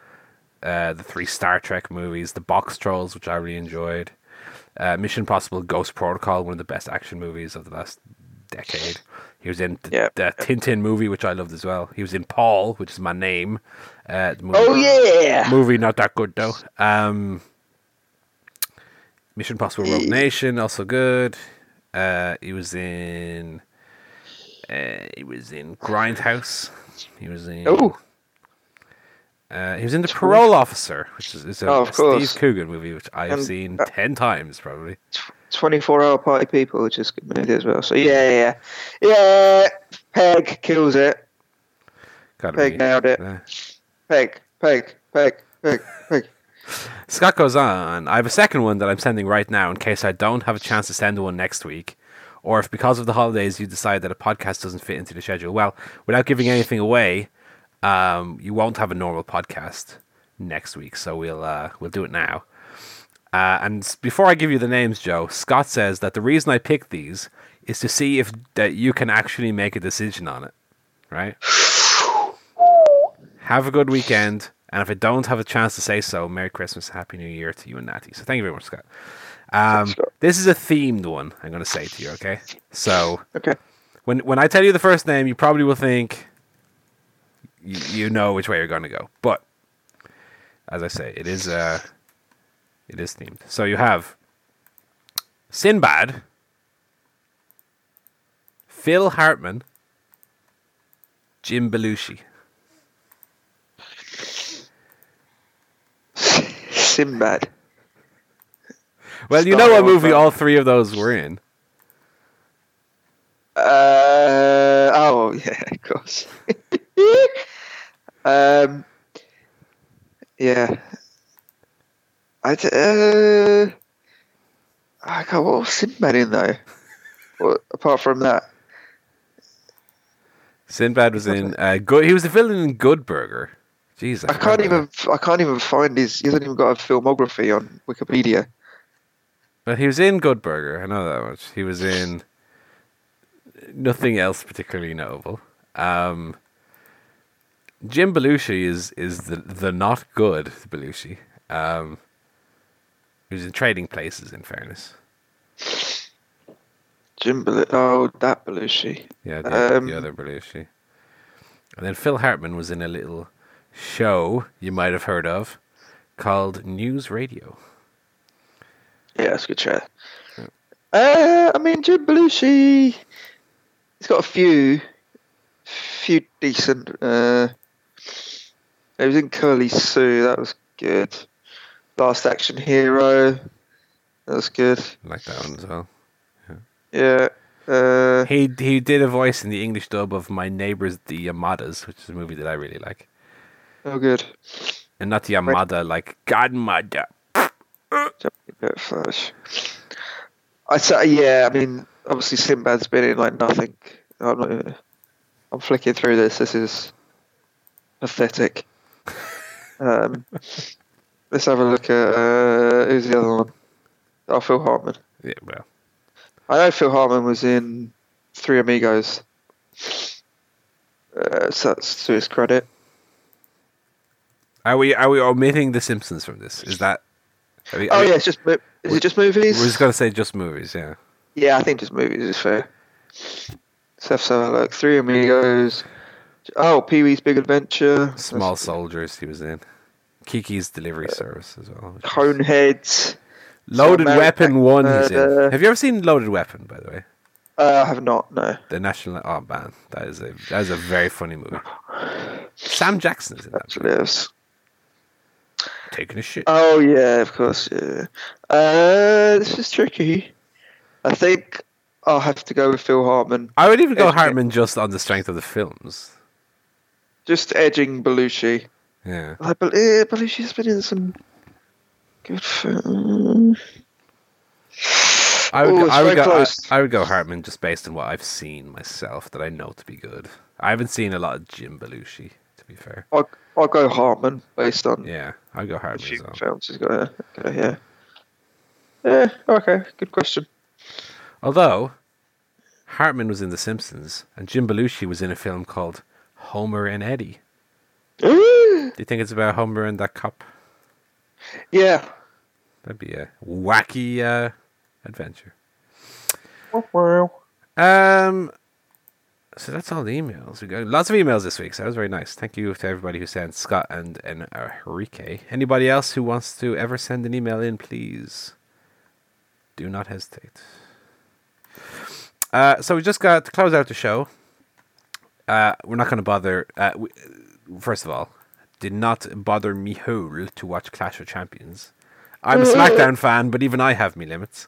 [SPEAKER 2] uh, the three Star Trek movies, The Boxtrolls, which I really enjoyed, uh, Mission Possible Ghost Protocol, one of the best action movies of the last decade. He was in the,
[SPEAKER 1] Yep.
[SPEAKER 2] the Tintin movie, which I loved as well. He was in Paul, which is my name. Uh, the movie,
[SPEAKER 1] Oh yeah.
[SPEAKER 2] movie not that good though. Um, Mission Impossible Rogue Nation, also good. Uh, he was in. Uh, he was in Grindhouse. He was in.
[SPEAKER 1] Oh,
[SPEAKER 2] Uh, he was in The Parole Officer, which is, is a,
[SPEAKER 1] Oh.
[SPEAKER 2] Steve Coogan movie, which I have seen
[SPEAKER 1] uh,
[SPEAKER 2] ten times probably.
[SPEAKER 1] 24 hour party people, which is good movie as well. So yeah, yeah, yeah. Pegg kills it.
[SPEAKER 2] Gotta
[SPEAKER 1] Pegg
[SPEAKER 2] be.
[SPEAKER 1] nailed it.
[SPEAKER 2] Yeah.
[SPEAKER 1] Pegg, peg, peg, peg, peg.
[SPEAKER 2] Scott goes on. I have a second one that I'm sending right now in case I don't have a chance to send one next week, or if because of the holidays you decide that a podcast doesn't fit into the schedule. Well, without giving anything away, um, you won't have a normal podcast next week, so we'll uh, we'll do it now. Uh, and before I give you the names, Joe, Scott says that the reason I picked these is to see if that you can actually make a decision on it. Right? Have a good weekend. And if I don't have a chance to say so, Merry Christmas, Happy New Year to you and Natty. So thank you very much, Scott. Um, this is a themed one. I'm going to say to you, okay? So
[SPEAKER 1] Okay.
[SPEAKER 2] when when I tell you the first name, you probably will think you, you know which way you're going to go. But as I say, it is uh, it is themed. So you have Sinbad, Phil Hartman, Jim Belushi.
[SPEAKER 1] Sinbad.
[SPEAKER 2] Well, you
[SPEAKER 1] Star
[SPEAKER 2] know what
[SPEAKER 1] Wars
[SPEAKER 2] movie all three of those were in.
[SPEAKER 1] Uh, oh, yeah, of course. um, yeah. I d- uh, I got what was Sinbad in though? What, apart from that,
[SPEAKER 2] Sinbad was in uh, good. He was the villain in Good Burger. Jeez,
[SPEAKER 1] I
[SPEAKER 2] forgot
[SPEAKER 1] can't even. I can't even find his. He hasn't even got a filmography on Wikipedia.
[SPEAKER 2] But he was in Good Burger. I know that much. He was in nothing else particularly notable. Um, Jim Belushi is is the the not good Belushi. Um, he was in Trading Places. In fairness,
[SPEAKER 1] Jim Bel- oh that Belushi.
[SPEAKER 2] yeah, the,
[SPEAKER 1] Um,
[SPEAKER 2] the other Belushi. And then Phil Hartman was in a little show you might have heard of called NewsRadio.
[SPEAKER 1] Yeah, that's a good chat. Uh, I mean Jim Belushi. He's got a few, few decent. Uh, he was in Curly Sue. That was good. Last Action Hero. That was good.
[SPEAKER 2] I like that one as well.
[SPEAKER 1] Yeah. Uh,
[SPEAKER 2] He he did a voice in the English dub of My Neighbors the Yamadas, which is a movie that I really like.
[SPEAKER 1] oh, good.
[SPEAKER 2] And not the Yamada like Godmother.
[SPEAKER 1] Flash. I say, yeah. I mean, obviously Sinbad's been in like nothing. I'm not. even- I'm flicking through this. This is pathetic. Um, let's have a look at uh, who's the other one. Oh, Phil Hartman.
[SPEAKER 2] Yeah, well.
[SPEAKER 1] I know Phil Hartman was in Three Amigos. Uh, so that's to his credit.
[SPEAKER 2] Are we are we omitting The Simpsons from this? Is that? Are we,
[SPEAKER 1] Oh
[SPEAKER 2] are we-
[SPEAKER 1] yeah, it's just is it just movies?
[SPEAKER 2] We're just gonna say just movies, yeah.
[SPEAKER 1] Yeah, I think just movies is fair. So let's have a look. Three Amigos. Oh, Pee Wee's Big Adventure.
[SPEAKER 2] Small
[SPEAKER 1] That's-
[SPEAKER 2] Soldiers, he was in. Kiki's Delivery Service as well. was-
[SPEAKER 1] Coneheads.
[SPEAKER 2] Loaded
[SPEAKER 1] American
[SPEAKER 2] Weapon One, he's in. Have you ever seen Loaded Weapon? By the way,
[SPEAKER 1] Uh, I have not. No.
[SPEAKER 2] the National. Oh man, that is a that is a very funny movie. Sam Jackson is in that.
[SPEAKER 1] Actually, yes.
[SPEAKER 2] Taking a shit.
[SPEAKER 1] Oh yeah, of course. Yeah. Uh, this is tricky. I think I'll have to go with Phil Hartman.
[SPEAKER 2] I would even go Hartman just on the strength of the films.
[SPEAKER 1] Just edging Belushi.
[SPEAKER 2] Yeah.
[SPEAKER 1] I bel eh, Belushi's been in some good films.
[SPEAKER 2] I would,
[SPEAKER 1] Ooh,
[SPEAKER 2] go, I, would go, I. I would go Hartman just based on what I've seen myself that I know to be good. I haven't seen a lot of Jim Belushi, to be fair.
[SPEAKER 1] I'll, I'll go Hartman based on
[SPEAKER 2] Yeah, I'd go Hartman
[SPEAKER 1] few
[SPEAKER 2] well.
[SPEAKER 1] films he's got. Okay, yeah. Yeah. Okay. Good question.
[SPEAKER 2] Although, Hartman was in The Simpsons, and Jim Belushi was in a film called Homer and Eddie. Do you think it's about Homer and that cop?
[SPEAKER 1] yeah.
[SPEAKER 2] That'd be a wacky uh, adventure. Um, so that's all the emails. We got lots of emails this week, so that was very nice. Thank you to everybody who sent Scott and and Enrique. Anybody else who wants to ever send an email in, please do not hesitate. Uh, so we just got to close out the show. Uh, we're not going to bother. Uh, we, first of all, did not bother me whole to watch Clash of Champions. I'm a SmackDown fan, but even I have me limits.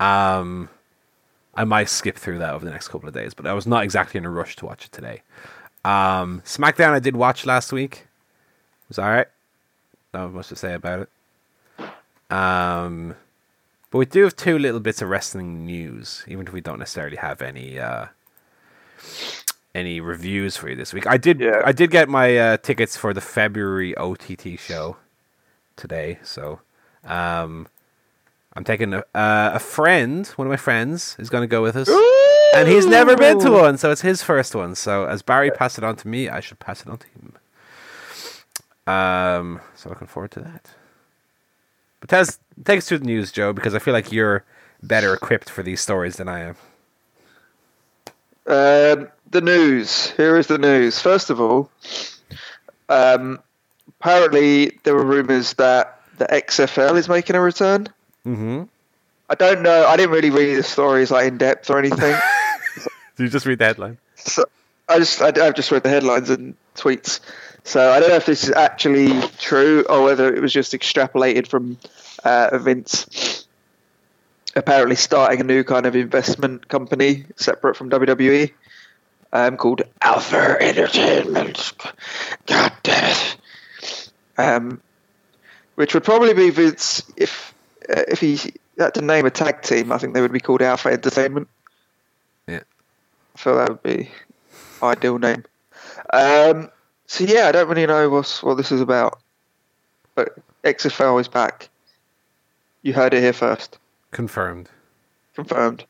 [SPEAKER 2] Um, I might skip through that over the next couple of days, but I was not exactly in a rush to watch it today. Um, SmackDown I did watch last week. It was all right. Not much to say about it. Um, but we do have two little bits of wrestling news, even if we don't necessarily have any uh, any reviews for you this week. I did
[SPEAKER 1] Yeah.
[SPEAKER 2] I did get my uh, tickets for the February OTT show today, so um, I'm taking a, uh, a friend, one of my friends, is going to go with us, and he's never been to one, so it's his first one. So as Barry passed it on to me, I should pass it on to him. Um, so looking forward to that. But tell us, take us through the news, Joe, because I feel like you're better equipped for these stories than I am.
[SPEAKER 1] Um, the news. Here is the news. First of all, um, apparently there were rumours that the XFL is making a return.
[SPEAKER 2] Mm-hmm.
[SPEAKER 1] I don't know. I didn't really read the stories like in depth or anything.
[SPEAKER 2] Did you just read the headline?
[SPEAKER 1] so I just I, I've just read the headlines and tweets. So I don't know if this is actually true or whether it was just extrapolated from uh, Vince apparently starting a new kind of investment company separate from WWE um, called Alpha Entertainment. God damn it. Um, which would probably be Vince if uh, if he had to name a tag team. I think they would be called Alpha Entertainment.
[SPEAKER 2] Yeah.
[SPEAKER 1] I feel that would be ideal name. Um, so yeah, I don't really know what's, what this is about, but XFL is back. You heard it here first,
[SPEAKER 2] Confirmed.
[SPEAKER 1] confirmed.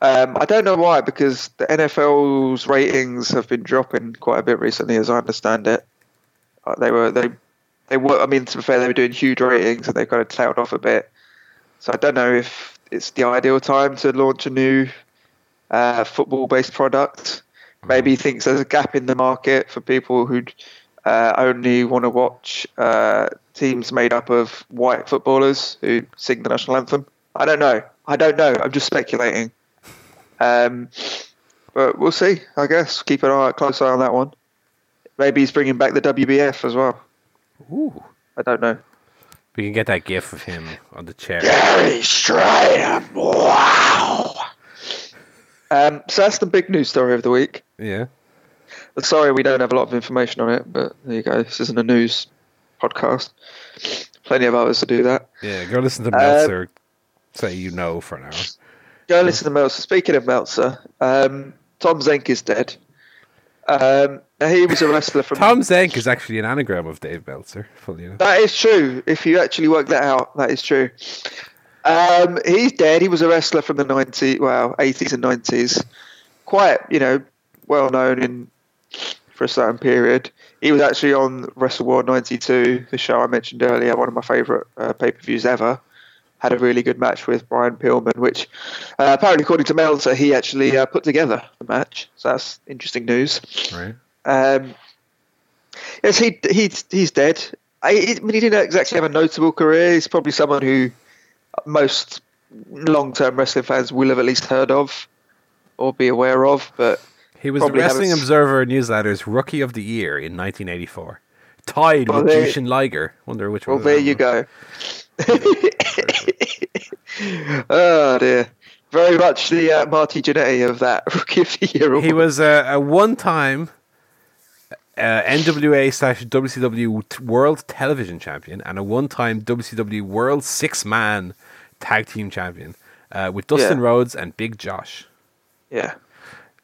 [SPEAKER 1] Um, I don't know why, because the NFL's ratings have been dropping quite a bit recently, as I understand it. Uh, they were they they were. I mean, to be fair, they were doing huge ratings, and they kind of tailed off a bit. So I don't know if it's the ideal time to launch a new uh, football-based product. Maybe he thinks there's a gap in the market for people who uh, only want to watch uh, teams made up of white footballers who sing the national anthem. I don't know. I don't know. I'm just speculating. Um, but we'll see. I guess keep an eye, close eye on that one. Maybe he's bringing back the WBF as well.
[SPEAKER 2] Ooh.
[SPEAKER 1] I don't know.
[SPEAKER 2] We can get that gif of him on the chair.
[SPEAKER 1] Gary Strydom. Wow. Um, so that's the big news story of the week.
[SPEAKER 2] Yeah.
[SPEAKER 1] Sorry, we don't have a lot of information on it, but there you go. This isn't a news podcast. Plenty of others to do that.
[SPEAKER 2] Yeah. Go listen to Meltzer say you know for an hour.
[SPEAKER 1] Go listen to Meltzer. Speaking of Meltzer, um, Tom Zenk is dead. Um, he was a wrestler from.
[SPEAKER 2] Tom Zenk is actually an anagram of Dave Meltzer. Fully enough.
[SPEAKER 1] That is true. If you actually work that out, that is true. Um, he's dead. He was a wrestler from the 90s, well, 80s and 90s. Quite, you know, well known in for a certain period. He was actually on Wrestle War 92, the show I mentioned earlier, one of my favourite uh, pay per views ever. Had a really good match with Brian Pillman, which uh, apparently, according to Meltzer, he actually uh, put together the match. So that's interesting news.
[SPEAKER 2] Right.
[SPEAKER 1] Um, yes, he he's he's dead. I, I mean, he didn't exactly have a notable career. He's probably someone who most long-term wrestling fans will have at least heard of or be aware of. But
[SPEAKER 2] He was the
[SPEAKER 1] Probably
[SPEAKER 2] Wrestling
[SPEAKER 1] haven't-
[SPEAKER 2] Observer newsletter's Rookie of the Year in 1984. Tied
[SPEAKER 1] Well,
[SPEAKER 2] with
[SPEAKER 1] there-
[SPEAKER 2] Jushin Liger. Wonder which
[SPEAKER 1] well,
[SPEAKER 2] one.
[SPEAKER 1] there you go. oh dear, very much the uh, Marty Jannetty of that Rookie of the Year.
[SPEAKER 2] He
[SPEAKER 1] award.
[SPEAKER 2] was a, a one-time uh, NWA slash WCW t- World Television Champion and a one-time WCW World Six-Man Tag Team Champion uh, with Dustin
[SPEAKER 1] Yeah.
[SPEAKER 2] Rhodes and Big Josh.
[SPEAKER 1] yeah.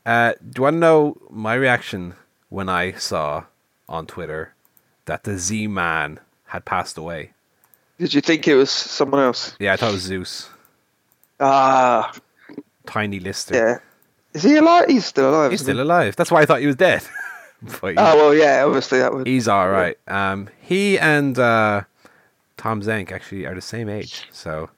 [SPEAKER 2] Uh, do you want to know my reaction when I saw on Twitter that the Z-Man had passed away?
[SPEAKER 1] Did you think it was someone else?
[SPEAKER 2] Yeah, I thought it was Zeus.
[SPEAKER 1] Ah,
[SPEAKER 2] Tiny Lister.
[SPEAKER 1] yeah. Is he alive? He's still alive.
[SPEAKER 2] He's
[SPEAKER 1] isn't
[SPEAKER 2] still alive. That's why I thought he was dead. but
[SPEAKER 1] he? Oh well, yeah. Obviously, that would.
[SPEAKER 2] he's all right. Um, he and uh, Tom Zenk actually are the same age, so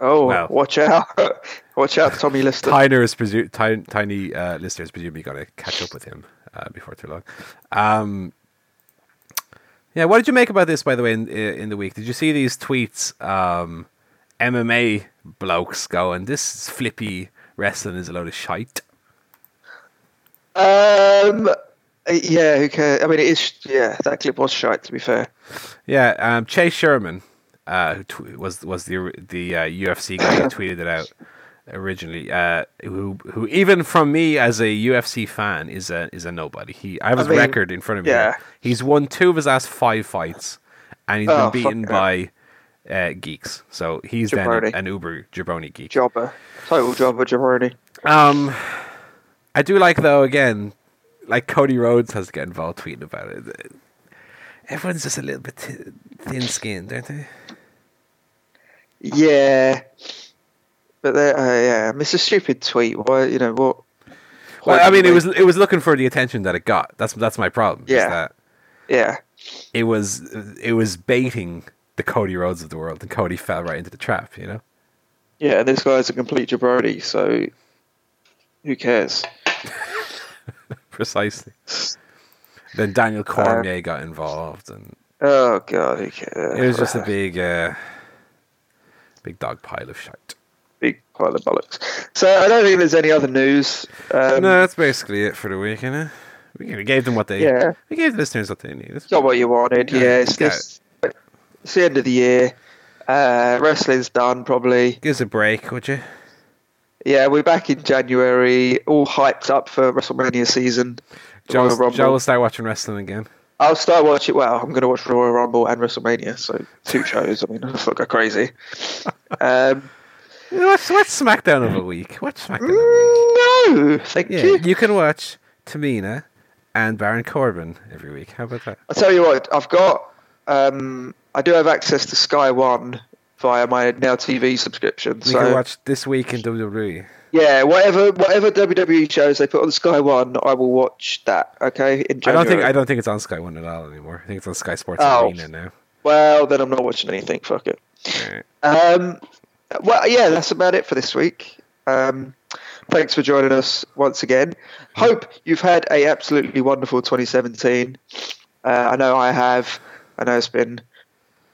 [SPEAKER 1] Oh,
[SPEAKER 2] Well.
[SPEAKER 1] watch out! watch out, Tommy Lister.
[SPEAKER 2] Tiny is presu- tiny, tiny uh, listeners presumably going to catch up with him uh, before too long. Um, yeah, what did you make about this, by the way, in in the week? Did you see these tweets? Um, MMA blokes going, "This flippy wrestling is a load of shite."
[SPEAKER 1] Um, yeah, who cares? I mean, it is. Yeah, that clip was shite. To be fair.
[SPEAKER 2] Yeah, um, Chase Sherman, uh, who tw- was was the the uh, UFC guy who tweeted it out originally. Uh, who who even from me as a UFC fan is a is a nobody. He I have
[SPEAKER 1] I
[SPEAKER 2] his
[SPEAKER 1] mean,
[SPEAKER 2] record in front of me.
[SPEAKER 1] yeah.
[SPEAKER 2] He's won two of his last five fights, and he's
[SPEAKER 1] Oh,
[SPEAKER 2] been beaten by uh, geeks. So he's then an uber jabroni geek.
[SPEAKER 1] Jobber, total jobber, jabroni.
[SPEAKER 2] Um, I do like though again, like Cody Rhodes has to get involved tweeting about it. Everyone's just a little bit t- thin-skinned, aren't they?
[SPEAKER 1] Yeah, but uh, yeah, it's a stupid tweet. Why, you know what?
[SPEAKER 2] Well, I mean, it was it was looking for the attention that it got. That's that's my problem. is
[SPEAKER 1] Yeah.
[SPEAKER 2] that
[SPEAKER 1] Yeah,
[SPEAKER 2] it was it was baiting the Cody Rhodes of the world, and Cody fell right into the trap. You know.
[SPEAKER 1] yeah. And this guy's a complete jabroni, so who cares?
[SPEAKER 2] Precisely. Then Daniel Cormier got involved, and
[SPEAKER 1] Oh god, who cares?
[SPEAKER 2] it was just a big, uh, big dog pile of shite.
[SPEAKER 1] big pile of bollocks. So I don't think there's any other news. Um,
[SPEAKER 2] no, that's basically it for the week, innit? We we gave them what they.
[SPEAKER 1] Yeah.
[SPEAKER 2] We gave the listeners what they needed.
[SPEAKER 1] got what you wanted.
[SPEAKER 2] Yeah,
[SPEAKER 1] Yeah, it's, this, it's the end of the year. Uh, wrestling's done probably.
[SPEAKER 2] Give us a break, would you?
[SPEAKER 1] Yeah, we're back in January, all hyped up for WrestleMania season.
[SPEAKER 2] Joe, Joe will start watching wrestling again.
[SPEAKER 1] I'll start watching. Well, I'm going to watch Royal Rumble and WrestleMania, so two shows. I mean, let's not go crazy. Um,
[SPEAKER 2] Watch, watch SmackDown of a week. Watch SmackDown of a week.
[SPEAKER 1] no, thank
[SPEAKER 2] Yeah,
[SPEAKER 1] you.
[SPEAKER 2] you can watch Tamina and Baron Corbin every week. How about that?
[SPEAKER 1] I'll tell you what, I've got. Um, I do have access to Sky One via my Now TV subscription.
[SPEAKER 2] You
[SPEAKER 1] so
[SPEAKER 2] can watch this week in. WWE.
[SPEAKER 1] yeah, whatever whatever WWE shows they put on Sky One, I will watch that. Okay, in
[SPEAKER 2] I don't think I don't think it's on Sky One at all anymore. I think it's on Sky Sports
[SPEAKER 1] Oh.
[SPEAKER 2] Arena now.
[SPEAKER 1] Well, then I'm not watching anything. Fuck it. Um, well, yeah, that's about it for this week. Um, thanks for joining us once again. Hope you've had a absolutely wonderful 2017. Uh, I know I have. I know it's been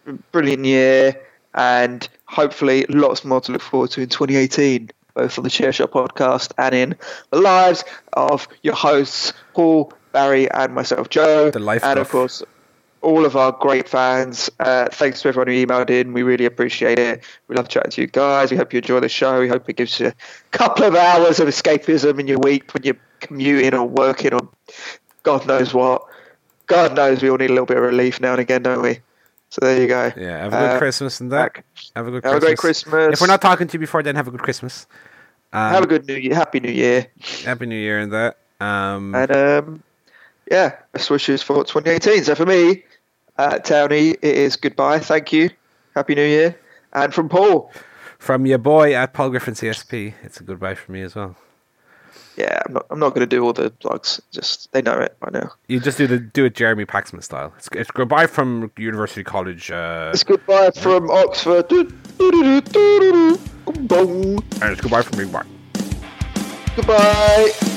[SPEAKER 1] a brilliant year, and hopefully lots more to look forward to in 2018, both on the Chair Shot podcast and in the lives of your hosts, Paul, Barry, and myself, Joe.
[SPEAKER 2] The life
[SPEAKER 1] and of course, all of our great fans. Uh, thanks to everyone who emailed in. We really appreciate it. We love chatting to you guys. We hope you enjoy the show. We hope it gives you a couple of hours of escapism in your week when you're commuting or working or God knows what. God knows we all need a little bit of relief now and again, don't we? So there you go.
[SPEAKER 2] Yeah, have a good
[SPEAKER 1] Uh,
[SPEAKER 2] Christmas and that. Have a good
[SPEAKER 1] Have a
[SPEAKER 2] Christmas.
[SPEAKER 1] great Christmas.
[SPEAKER 2] If we're not talking to you before then, have a good Christmas. Um,
[SPEAKER 1] Have a good New Year. Happy New Year.
[SPEAKER 2] Happy New Year and that. Um,
[SPEAKER 1] And um, yeah, best wishes for 2018. So for me, uh, Townie, it is goodbye. Thank you. Happy New Year. And from Paul,
[SPEAKER 2] from your boy at Paul Griffin CSP, it's a goodbye from me as well.
[SPEAKER 1] Yeah, I'm not. I'm not going to do all the plugs. Just they know it by now.
[SPEAKER 2] You just do the do it Jeremy Paxman style. It's, it's goodbye from University College, uh,
[SPEAKER 1] It's goodbye from Oxford. Do, do, do,
[SPEAKER 2] and it's goodbye from me. Bye.
[SPEAKER 1] Goodbye.